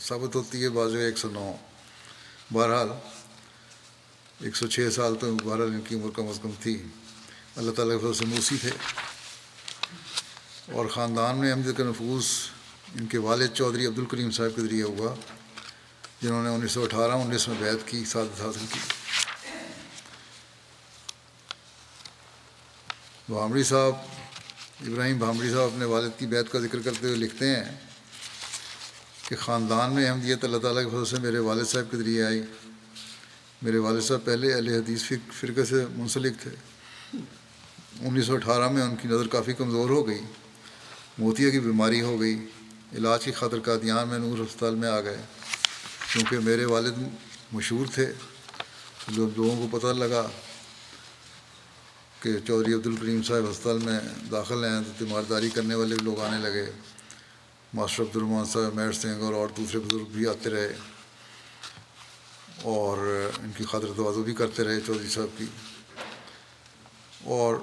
ثابت ہوتی ہے، بعض جگہ ایک سو نو۔ بہرحال ایک سو چھ سال تو بہرحال ان کی عمر کم از کم تھی۔ اللہ تعالیٰ کے سے موسی تھے۔ اور خاندان میں احمد کا نفوذ ان کے والد چودھری عبد الکریم صاحب کے ذریعے ہوا، جنہوں نے انیس سو اٹھارہ انیس میں بیت کی، سعادت حاصل کی۔ بھامڑی صاحب، ابراہیم بھامڑی صاحب اپنے والد کی بیت کا ذکر کرتے ہوئے لکھتے ہیں کہ خاندان میں احمدیت اللہ تعالیٰ کے فضل سے میرے والد صاحب کے ذریعے آئی۔ میرے والد صاحب پہلے اہل حدیث فرقے سے منسلک تھے۔ انیس سو اٹھارہ میں ان کی نظر کافی کمزور ہو گئی۔ موتیا کی بیماری ہو گئی۔ علاج کی خاطر قادیان میں نور ہسپتال میں آ گئے۔ کیونکہ میرے والد مشہور تھے جو لوگوں کو پتہ لگا کہ چودھری عبد الکریم صاحب ہسپتال میں داخل ہیں، تو تیمارداری کرنے والے لوگ آنے لگے۔ ماسٹر عبد الرحمان صاحب مہر سنگھ اور اور دوسرے بزرگ بھی آتے رہے۔ اور ان کی خاطر توازو بھی کرتے رہے چودھری صاحب کی۔ اور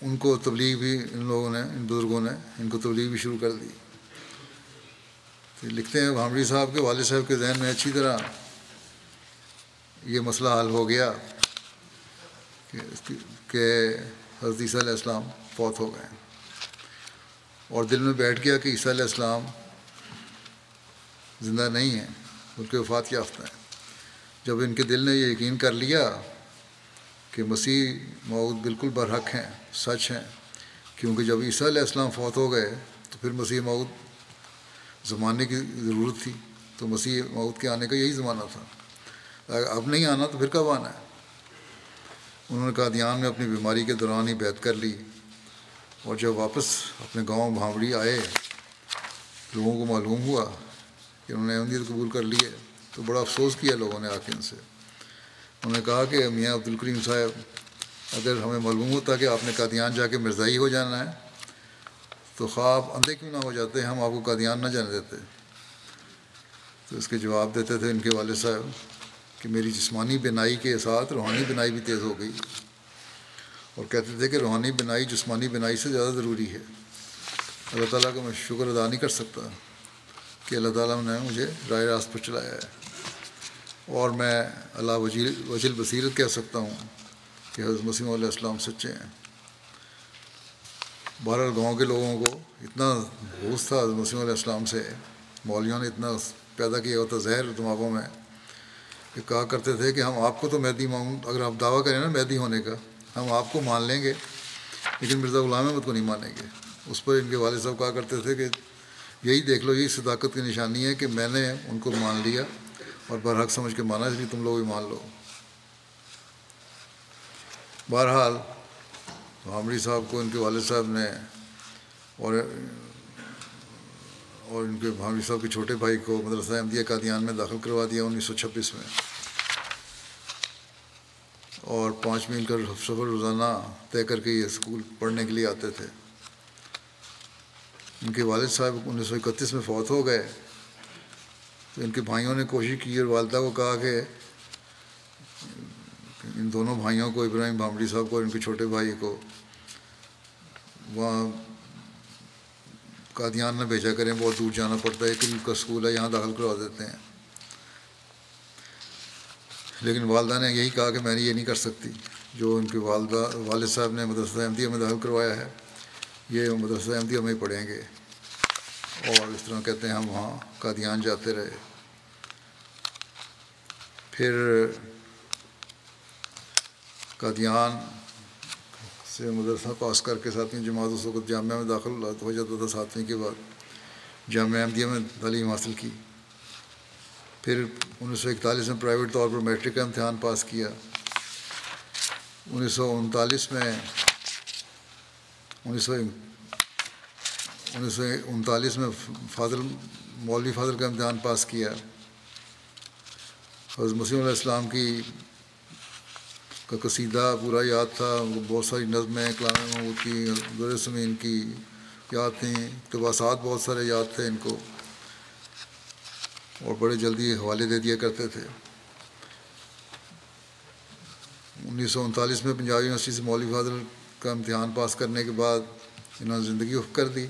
ان کو تبلیغ بھی ان لوگوں نے، ان بزرگوں نے، ان کو تبلیغ بھی شروع کر دی۔ لکھتے ہیں بھامڑی صاحب کے، والد صاحب کے ذہن میں اچھی طرح یہ مسئلہ حل ہو گیا کہ حضرت عیسیٰ علیہ السلام فوت ہو گئے۔ اور دل میں بیٹھ گیا کہ عیسیٰ علیہ السلام زندہ نہیں ہیں، بلکہ وفات یافتہ ہیں۔ جب ان کے دل نے یہ یقین کر لیا کہ مسیح معود بالکل برحق ہیں، سچ ہیں، کیونکہ جب عیسیٰ علیہ السلام فوت ہو گئے تو پھر مسیح معود زمانے کی ضرورت تھی، تو مسیح معود کے آنے کا یہی زمانہ تھا۔ اب نہیں آنا تو پھر کب آنا ہے؟ انہوں نے کہا دھیان میں اپنی بیماری کے دوران ہی بیت کر لی اور جب واپس اپنے گاؤں بھاوڑی آئے، لوگوں کو معلوم ہوا کہ انہوں نے احمدیت قبول کر لیے تو بڑا افسوس کیا لوگوں نے آ کے ان سے۔ انہوں نے کہا کہ میاں عبد الکریم صاحب، اگر ہمیں معلوم ہوتا کہ آپ نے قادیان جا کے مرزائی ہو جانا ہے، تو خواب اندھے کیوں نہ ہو جاتے، ہم آپ کو قادیان نہ جانے دیتے۔ تو اس کے جواب دیتے تھے ان کے والد صاحب کہ میری جسمانی بنائی کے ساتھ روحانی بنائی بھی تیز ہو گئی۔ اور کہتے تھے کہ روحانی بنائی جسمانی بنائی سے زیادہ ضروری ہے۔ اللہ تعالیٰ کا میں شکر ادا نہیں کر سکتا کہ اللہ تعالیٰ نے مجھے رائے راست پر چلایا ہے۔ اور میں اللہ وجیل وجل بصیرت کہہ سکتا ہوں کہ حضرت مسیم علیہ السلام سچے ہیں۔ بہرحال گاؤں کے لوگوں کو اتنا بوس تھا حضرت مسیم علیہ السلام سے مولیوں نے اتنا پیدا کیا ہوتا زہر دماغوں میں کہ کہا کرتے تھے کہ ہم آپ کو تو مہدی مان اگر آپ دعویٰ کریں نا مہدی ہونے کا، ہم آپ کو مان لیں گے، لیکن مرزا غلام احمد کو نہیں مانیں گے۔ اس پر ان کے والد صاحب کہا کرتے تھے کہ یہی دیکھ لو، یہی صداقت کی نشانی ہے کہ میں نے ان کو مان لیا۔ اور برحق سمجھ کے مانا اس لیے تم لوگ بھی مان لو۔ بہرحال عامری صاحب کو ان کے والد صاحب نے اور اور ان کے بھاوی صاحب کے چھوٹے بھائی کو مدرسہ احمدیہ قادیان میں داخل کروا دیا انیس سو چھبیس میں۔ اور پانچ میل کا سفر روزانہ طے کر کے یہ اسکول پڑھنے کے لیے آتے تھے۔ ان کے والد صاحب انیس سو اکتیس میں فوت ہو گئے۔ تو ان کے بھائیوں نے کوشش کی اور والدہ کو کہا کہ ان دونوں بھائیوں کو، ابراہیم بھامڑی صاحب کو اور ان کے چھوٹے بھائی کو وہاں قادیان نہ بھیجا کریں، بہت دور جانا پڑتا ہے کہ کا اسکول ہے، یہاں داخل کروا دیتے ہیں۔ لیکن والدہ نے یہی کہا کہ میں نے یہ نہیں کر سکتی۔ جو ان کے والدہ، والد صاحب نے مدرسہ احمدیہ میں داخل کروایا ہے، یہ مدرسہ احمدیہ میں ہی پڑھیں گے۔ اور اس طرح کہتے ہیں ہم وہاں قادیان جاتے رہے۔ پھر قادیان سے مدرسہ پاس کر کے ساتویں جماعت اس وقت جامعہ میں داخل ہو جاتا تھا، ساتویں کے بعد۔ جامعہ احمدیہ میں تعلیم حاصل کی۔ پھر انیس سو اکتالیس میں پرائیویٹ طور پر میٹرک کا امتحان پاس کیا۔ انیس سو انتالیس میں، انیس سو انیس سو انتالیس میں فاضل، مولوی فاضل کا امتحان پاس کیا۔ حضرت مسیم علیہ السلام کی کا قصیدہ پورا یاد تھا۔ بہت ساری نظمیں کلام محمود کی در سمین کی یاد تھیں۔ اقتباسات بہت سارے یاد تھے ان کو۔ اور بڑے جلدی حوالے دے دیا کرتے تھے۔ انیس سو انتالیس میں پنجاب یونیورسٹی سے مولوی فاضل کا امتحان پاس کرنے کے بعد انہوں نے زندگی اف کر دی۔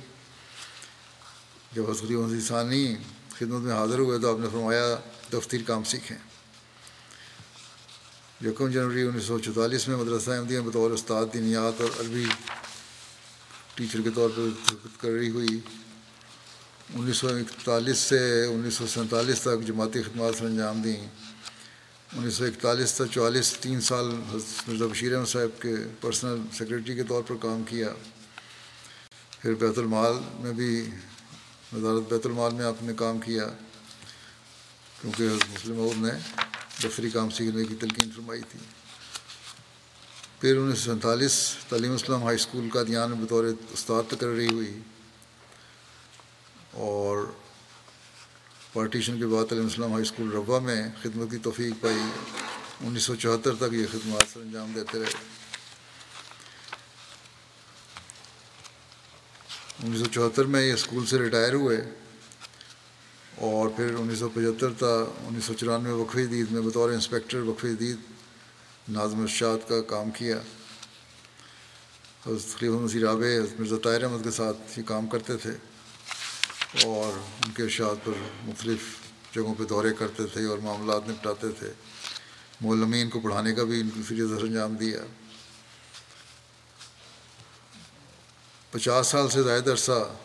جب حضری مسیح ثانی خدمت میں حاضر ہوئے تو آپ نے فرمایا دفتر کام سیکھیں۔ یکم جنوری انیس سو چوتالیس میں مدرسہ احمدیہ بطور استاد دینیات اور عربی ٹیچر کے طور پر کر رہی ہوئی۔ انیس سو اکتالیس سے انیس سو سینتالیس تک جماعتی خدمات سر انجام دیں۔ انیس سو اکتالیس سے چوالیس، تین سال مرزا بشیر احمد صاحب کے پرسنل سیکرٹری کے طور پر کام کیا۔ پھر بیت المال میں بھی وزارت بیت المال میں آپ نے کام کیا، کیونکہ مسلم عور نے دفتری کام سیکھنے کی تلقین فرمائی تھی۔ پھر انیس سو سینتالیس تعلیم اسلام ہائی اسکول کا دھیان بطور استاد تقرری ہوئی۔ اور پارٹیشن کے بعد تعلیم اسلام ہائی اسکول ربا میں خدمت کی توفیق پائی۔ انیس سو چوہتر تک یہ خدمات سر انجام دیتے رہے۔ انیس سو چوہتر میں یہ اسکول سے ریٹائر ہوئے اور پھر انیس سو پچہتر تا انیس سو چورانوے وقفی دید میں بطور انسپیکٹر وقفی دید نازم ارشاد کا کام کیا۔ حضرت خلیف مسیح رابع مرزا طاہر احمد کے ساتھ یہ کام کرتے تھے اور ان کے ارشاد پر مختلف جگہوں پہ دورے کرتے تھے اور معاملات نپٹاتے تھے۔ مولمین کو پڑھانے کا بھی ان کو فری سر انجام دیا۔ پچاس سال سے زائد عرصہ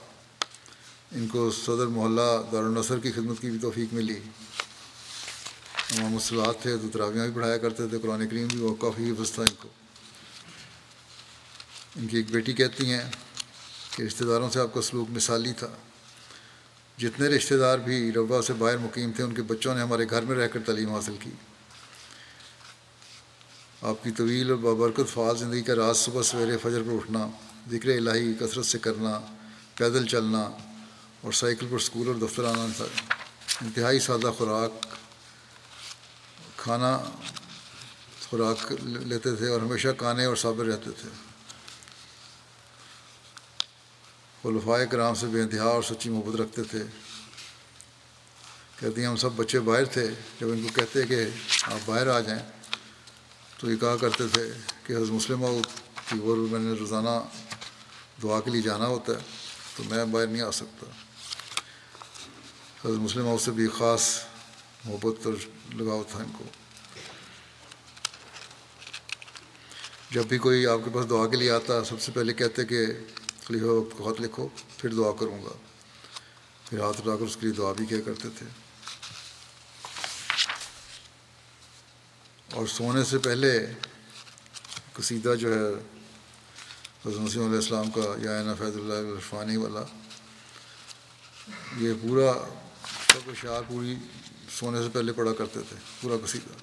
ان کو صدر محلہ دارالنصر کی خدمت کی بھی توفیق ملی۔ امام مسلات تھے تو تراویاں بھی پڑھایا کرتے تھے، قرآن کریم بھی وہ کافی حفظ تھا ان کو۔ ان کی ایک بیٹی کہتی ہیں کہ رشتہ داروں سے آپ کا سلوک مثالی تھا۔ جتنے رشتہ دار بھی ربا سے باہر مقیم تھے، ان کے بچوں نے ہمارے گھر میں رہ کر تعلیم حاصل کی۔ آپ کی طویل اور بابرکت فعال زندگی کا راز صبح سویرے فجر پر اٹھنا، ذکر الہی کثرت سے کرنا، پیدل چلنا اور سائیکل پر اسکول اور دفتر آنا، انتہائی سادہ خوراک کھانا خوراک لیتے تھے اور ہمیشہ کانے اور صابر رہتے تھے۔ خلفائے کرام سے بے انتہا اور سچی محبت رکھتے تھے۔ کہتے ہیں ہم سب بچے باہر تھے، جب ان کو کہتے کہ آپ باہر آ جائیں تو یہ کہا کرتے تھے کہ حضرت مسلم کی وہ میں نے روزانہ دعا کے لیے جانا ہوتا ہے، تو میں باہر نہیں آ سکتا۔ حضرت مسلم سے بھی خاص محبت اور لگاؤ تھا ان کو۔ جب بھی کوئی آپ کے پاس دعا کے لیے آتا، سب سے پہلے کہتے کہ خلیفہ وقت کو خط لکھو، پھر دعا کروں گا۔ پھر ہاتھ اٹھا کر اس کے لیے دعا بھی کیا کرتے تھے۔ اور سونے سے پہلے قصیدہ جو ہے حضرت مسیم علیہ السلام کا یا فیض اللہ عرفانی والا، یہ پورا سب اشعار پوری سونے سے پہلے پڑھا کرتے تھے، پورا قصیدہ۔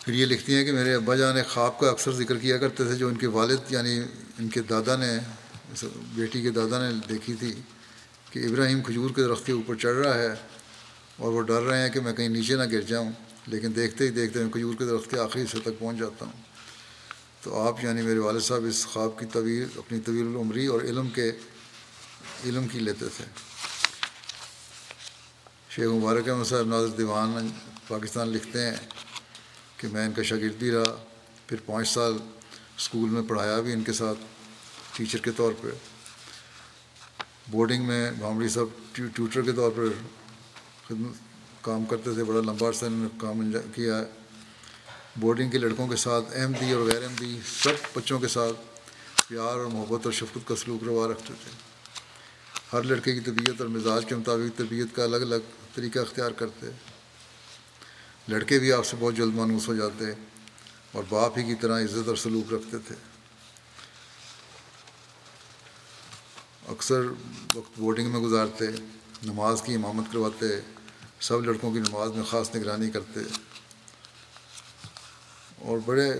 پھر یہ لکھتی ہیں کہ میرے ابا جان نے خواب کا اکثر ذکر کیا کرتے تھے، جو ان کے والد یعنی ان کے دادا نے، بیٹی کے دادا نے دیکھی تھی۔ کہ ابراہیم کھجور کے درخت کے اوپر چڑھ رہا ہے اور وہ ڈر رہے ہیں کہ میں کہیں نیچے نہ گر جاؤں، لیکن دیکھتے ہی دیکھتے میں کھجور کے درخت کے آخری حصے تک پہنچ جاتا ہوں۔ تو آپ یعنی میرے والد صاحب اس خواب کی طویل اپنی طویل العمری اور علم کے، علم کی لیتے تھے۔ شیخ مبارک احمد صاحب ناظر دیوان پاکستان لکھتے ہیں کہ میں ان کا شاگرد بھی رہا، پھر پانچ سال اسکول میں پڑھایا بھی ان کے ساتھ ٹیچر کے طور پہ۔ بورڈنگ میں بھامڑی صاحب ٹیوٹر کے طور پر خدمت کام کرتے تھے، بڑا لمبا عرصہ انہوں نے کام کیا۔ بورڈنگ کے لڑکوں کے ساتھ احمدی اور غیر احمدی سب بچوں کے ساتھ پیار اور محبت اور شفقت کا سلوک روا رکھتے تھے۔ ہر لڑکے کی طبیعت اور مزاج کے مطابق طبیعت کا الگ الگ طریقہ اختیار کرتے۔ لڑکے بھی آپ سے بہت جلد مانوس ہو جاتے اور باپ ہی کی طرح عزت اور سلوک رکھتے تھے۔ اکثر وقت بورڈنگ میں گزارتے، نماز کی امامت کرواتے، سب لڑکوں کی نماز میں خاص نگرانی کرتے۔ اور بڑے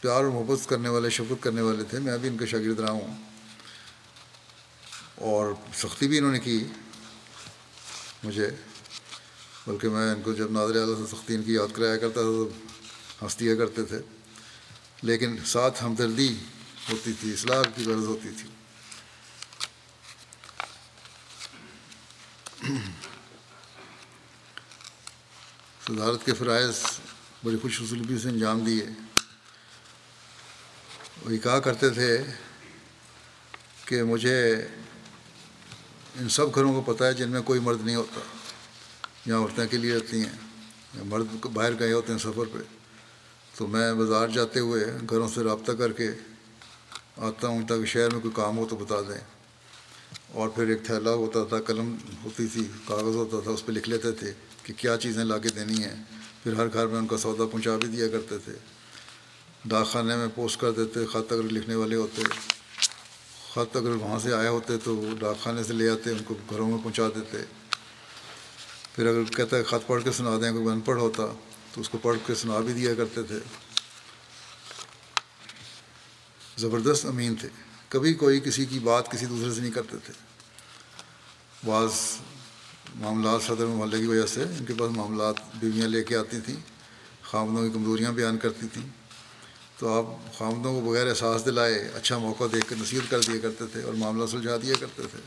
پیار اور محبت کرنے والے، شفقت کرنے والے تھے، میں بھی ان کا شاگرد رہا ہوں۔ اور سختی بھی انہوں نے کی مجھے، بلکہ میں ان کو جب نادر اعلیٰ سے سختی ان کی یاد کرایا کرتا تھا، تو ہنس دیا کرتے تھے۔ لیکن ساتھ ہمدردی ہوتی تھی، اصلاح کی غرض ہوتی تھی۔ صدارت کے فرائض بڑی خوش اسلوبی سے انجام دیے۔ وہی کہا کرتے تھے کہ مجھے ان سب گھروں کو پتہ ہے جن میں کوئی مرد نہیں ہوتا۔ یہاں عورتیں کے لیے رہتی ہیں، یا مرد باہر گئے ہوتے ہیں سفر پہ۔ تو میں بازار جاتے ہوئے گھروں سے رابطہ کر کے آتا ہوں تاکہ شہر میں کوئی کام ہو تو بتا دیں۔ اور پھر ایک تھیلا ہوتا تھا، قلم ہوتی تھی، کاغذ ہوتا تھا، اس پہ لکھ لیتے تھے کہ کیا چیزیں لا کے دینی ہیں۔ پھر ہر گھر میں ان کا سودا پہنچا بھی دیا کرتے تھے۔ ڈاک خانے میں پوسٹ کر دیتے، خط اگر لکھنے والے ہوتے، خط اگر وہاں سے آئے ہوتے تو ڈاک خانے سے لے آتے، ان کو گھروں میں پہنچا دیتے۔ پھر اگر کہتا ہے خط پڑھ کے سنا دیں، کوئی ان پڑھ ہوتا تو اس کو پڑھ کے سنا بھی دیا کرتے تھے۔ زبردست امین تھے۔ کبھی کوئی کسی کی بات کسی دوسرے سے نہیں کرتے تھے۔ بعض معاملات صدر محلے کی وجہ سے ان کے پاس معاملات بیویاں لے کے آتی تھیں، خامدوں کی کمزوریاں بیان کرتی تھیں۔ تو آپ خامدوں کو بغیر احساس دلائے اچھا موقع دیکھ کر نصیحت کر دیا کرتے تھے اور معاملہ سلجھا دیا کرتے تھے۔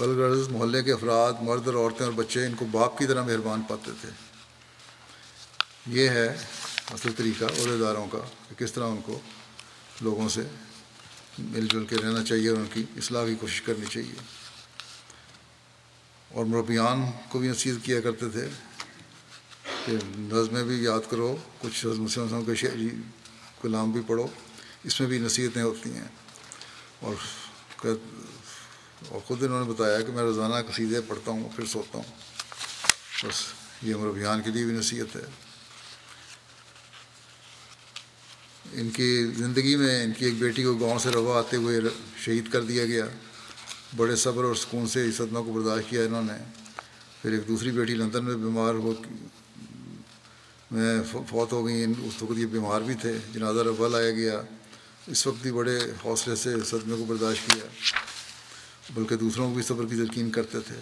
الغرض محلے کے افراد، مرد اور عورتیں اور بچے ان کو باپ کی طرح مہربان پاتے تھے۔ یہ ہے اصل طریقہ عہدے داروں کا کہ کس طرح ان کو لوگوں سے مل جل کے رہنا چاہیے اور ان کی اصلاح کی کوشش کرنی چاہیے۔ اور مربیان کو بھی نصیحت کیا کرتے تھے کہ نظمیں بھی یاد کرو، کچھ مسلم کے شعری جی کلام بھی پڑھو، اس میں بھی نصیحتیں ہوتی ہیں۔ اور اور خود انہوں نے بتایا کہ میں روزانہ قصیدے پڑھتا ہوں پھر سوتا ہوں۔ بس یہ مربیان کے لیے بھی نصیحت ہے۔ ان کی زندگی میں ان کی ایک بیٹی کو گاؤں سے روا آتے ہوئے شہید کر دیا گیا۔ بڑے صبر اور سکون سے اس صدمہ کو برداشت کیا انہوں نے۔ پھر ایک دوسری بیٹی لندن میں بیمار ہو میں فوت ہو گئی۔ اس وقت یہ بیمار بھی تھے۔ جنازہ روا لایا گیا۔ اس وقت بھی بڑے حوصلے سے صدمے کو برداشت کیا۔ بلکہ دوسروں کو بھی صبر کی یقین کرتے تھے۔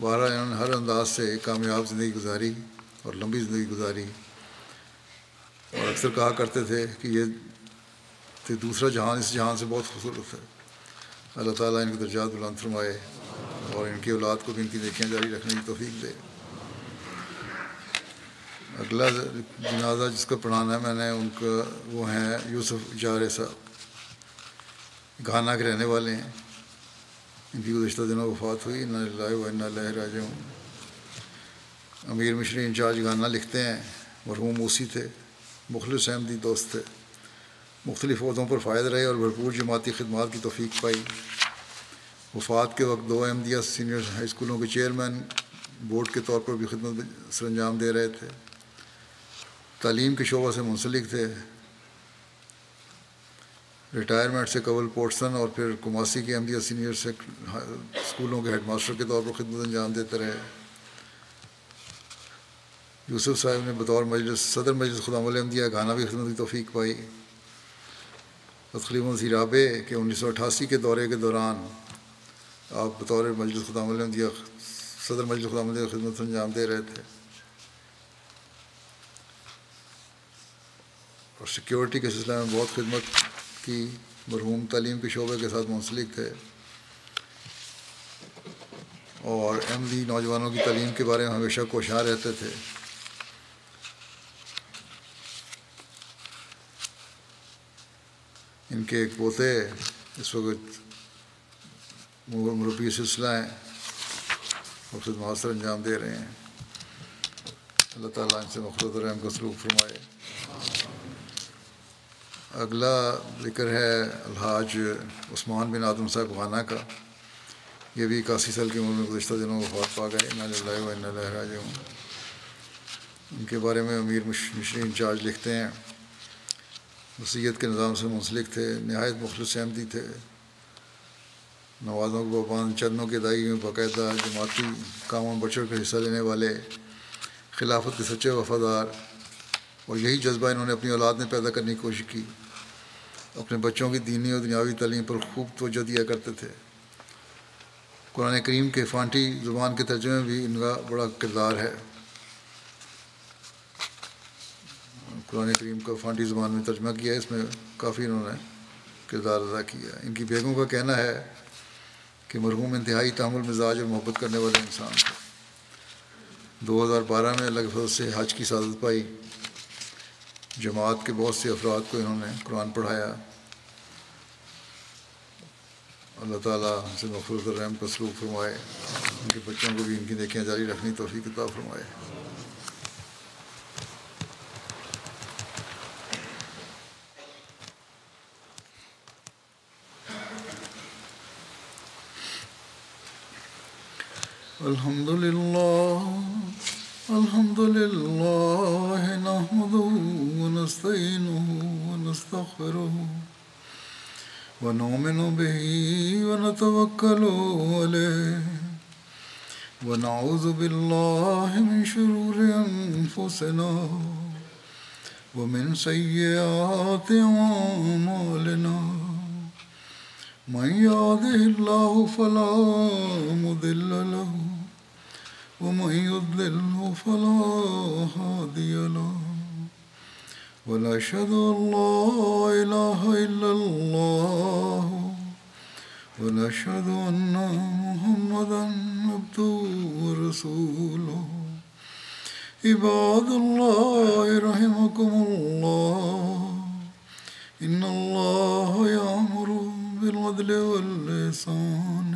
بارہ انہوں نے ہر انداز سے کامیاب زندگی گزاری اور لمبی زندگی گزاری۔ اور اکثر کہا کرتے تھے کہ یہ دوسرا جہان، اس جہان سے بہت خوبصورت ہے۔ اللہ تعالیٰ ان کے درجات بلند فرمائے اور ان کی اولاد کو بھی ان کی دیکھیں جاری رکھنے کی توفیق دے۔ اگلا جنازہ جس کو پڑھانا ہے، میں نے ان کا، وہ ہیں یوسف جارے صاحب۔ گھانا کے رہنے والے ہیں۔ ان کی گزشتہ دنوں وفات ہوئی نہ اللہ و اللہ راج ہوں امیر مشری انچارج گانا لکھتے ہیں، مرحوم موسی تھے۔ مخلص احمدی دوست تھے۔ مختلف عہدوں پر فائد رہے اور بھرپور جماعتی خدمات کی توفیق پائی۔ وفات کے وقت دو احمدیہ سینئر ہائی اسکولوں کے چیئرمین بورڈ کے طور پر بھی خدمت سر انجام دے رہے تھے۔ تعلیم کے شعبہ سے منسلک تھے۔ ریٹائرمنٹ سے قبل پورٹسن اور پھر کماسی کے احمدیہ سینئر سے اسکولوں کے ہیڈ ماسٹر کے طور پر خدمت انجام دیتے رہے۔ یوسف صاحب نے بطور مجلس، صدر مجلس خدا دیا، گانا بھی خدمت کی توفیق پائی۔ تقریب وزیر رابع کہ انیس سو اٹھاسی کے دورے کے دوران آپ بطور مجلس خدا دیا، صدر مجلس خدا دیا خدمت انجام دے رہے تھے۔ اور سیکیورٹی کے سلسلے میں بہت خدمت کی، مرحوم تعلیم کے شعبے کے ساتھ منسلک تھے۔ اور ایم احمدی نوجوانوں کی تعلیم کے بارے میں ہمیشہ کوشاں رہتے تھے۔ ان کے ایک پوتے اس وقت مربی سلسلہ ہیں مقصد معاصر انجام دے رہے ہیں۔ اللہ تعالیٰ ان سے مخصوص الرحم کا سلوک فرمائے۔ اگلا ذکر ہے الحاج عثمان بن آدم صاحب خانہ کا۔ یہ بھی اکاسی سال کی عمر میں گزشتہ دنوں وفات پا گئے۔ ان اللہ و ان کے بارے میں امیر مشری انچارج لکھتے ہیں۔ وسیعت کے نظام سے منسلک تھے، نہایت مخلص احمدی تھے۔ نوازوں کو پان چرنوں کے دائی میں باقاعدہ جماعتی کاموں بچوں کا حصہ لینے والے، خلافت کے سچے وفادار۔ اور یہی جذبہ انہوں نے اپنی اولاد میں پیدا کرنے کی کوشش کی۔ اپنے بچوں کی دینی اور دنیاوی تعلیم پر خوب توجہ دیا کرتے تھے۔ قرآن کریم کے فانٹی زبان کے ترجمے بھی ان کا بڑا کردار ہے۔ قرآن کریم کا فانٹی زبان میں ترجمہ کیا ہے، اس میں کافی انہوں نے کردار ادا کیا ان کی بیگوں کا کہنا ہے کہ مرحوم انتہائی تعمل مزاج اور محبت کرنے والے انسان تھے۔ دو ہزار بارہ میں اللہ کے فضل سے حج کی سعادت پائی۔ جماعت کے بہت سے افراد کو انہوں نے قرآن پڑھایا۔ اللہ تعالیٰ سے مفروض الرحم کا سلوک فرمائے۔ ان کے بچوں کو بھی ان کی دیکھیں جاری رکھنی توفیق کتاب فرمائے۔ الحمد للہ الحمد للہ نحمده ونستعینه ونستغفره ونؤمن به ونتوكل عليه ونعوذ بالله من شرور أنفسنا ومن سيئات أعمالنا من يهده الله فلا مضل له ومن يضلله فلا هادي له ونشهد أن لا إله إلا الله ونشهد أن محمدا عبده ورسوله. عباد الله، رحمكم الله. إن الله يأمر بالعدل واللسان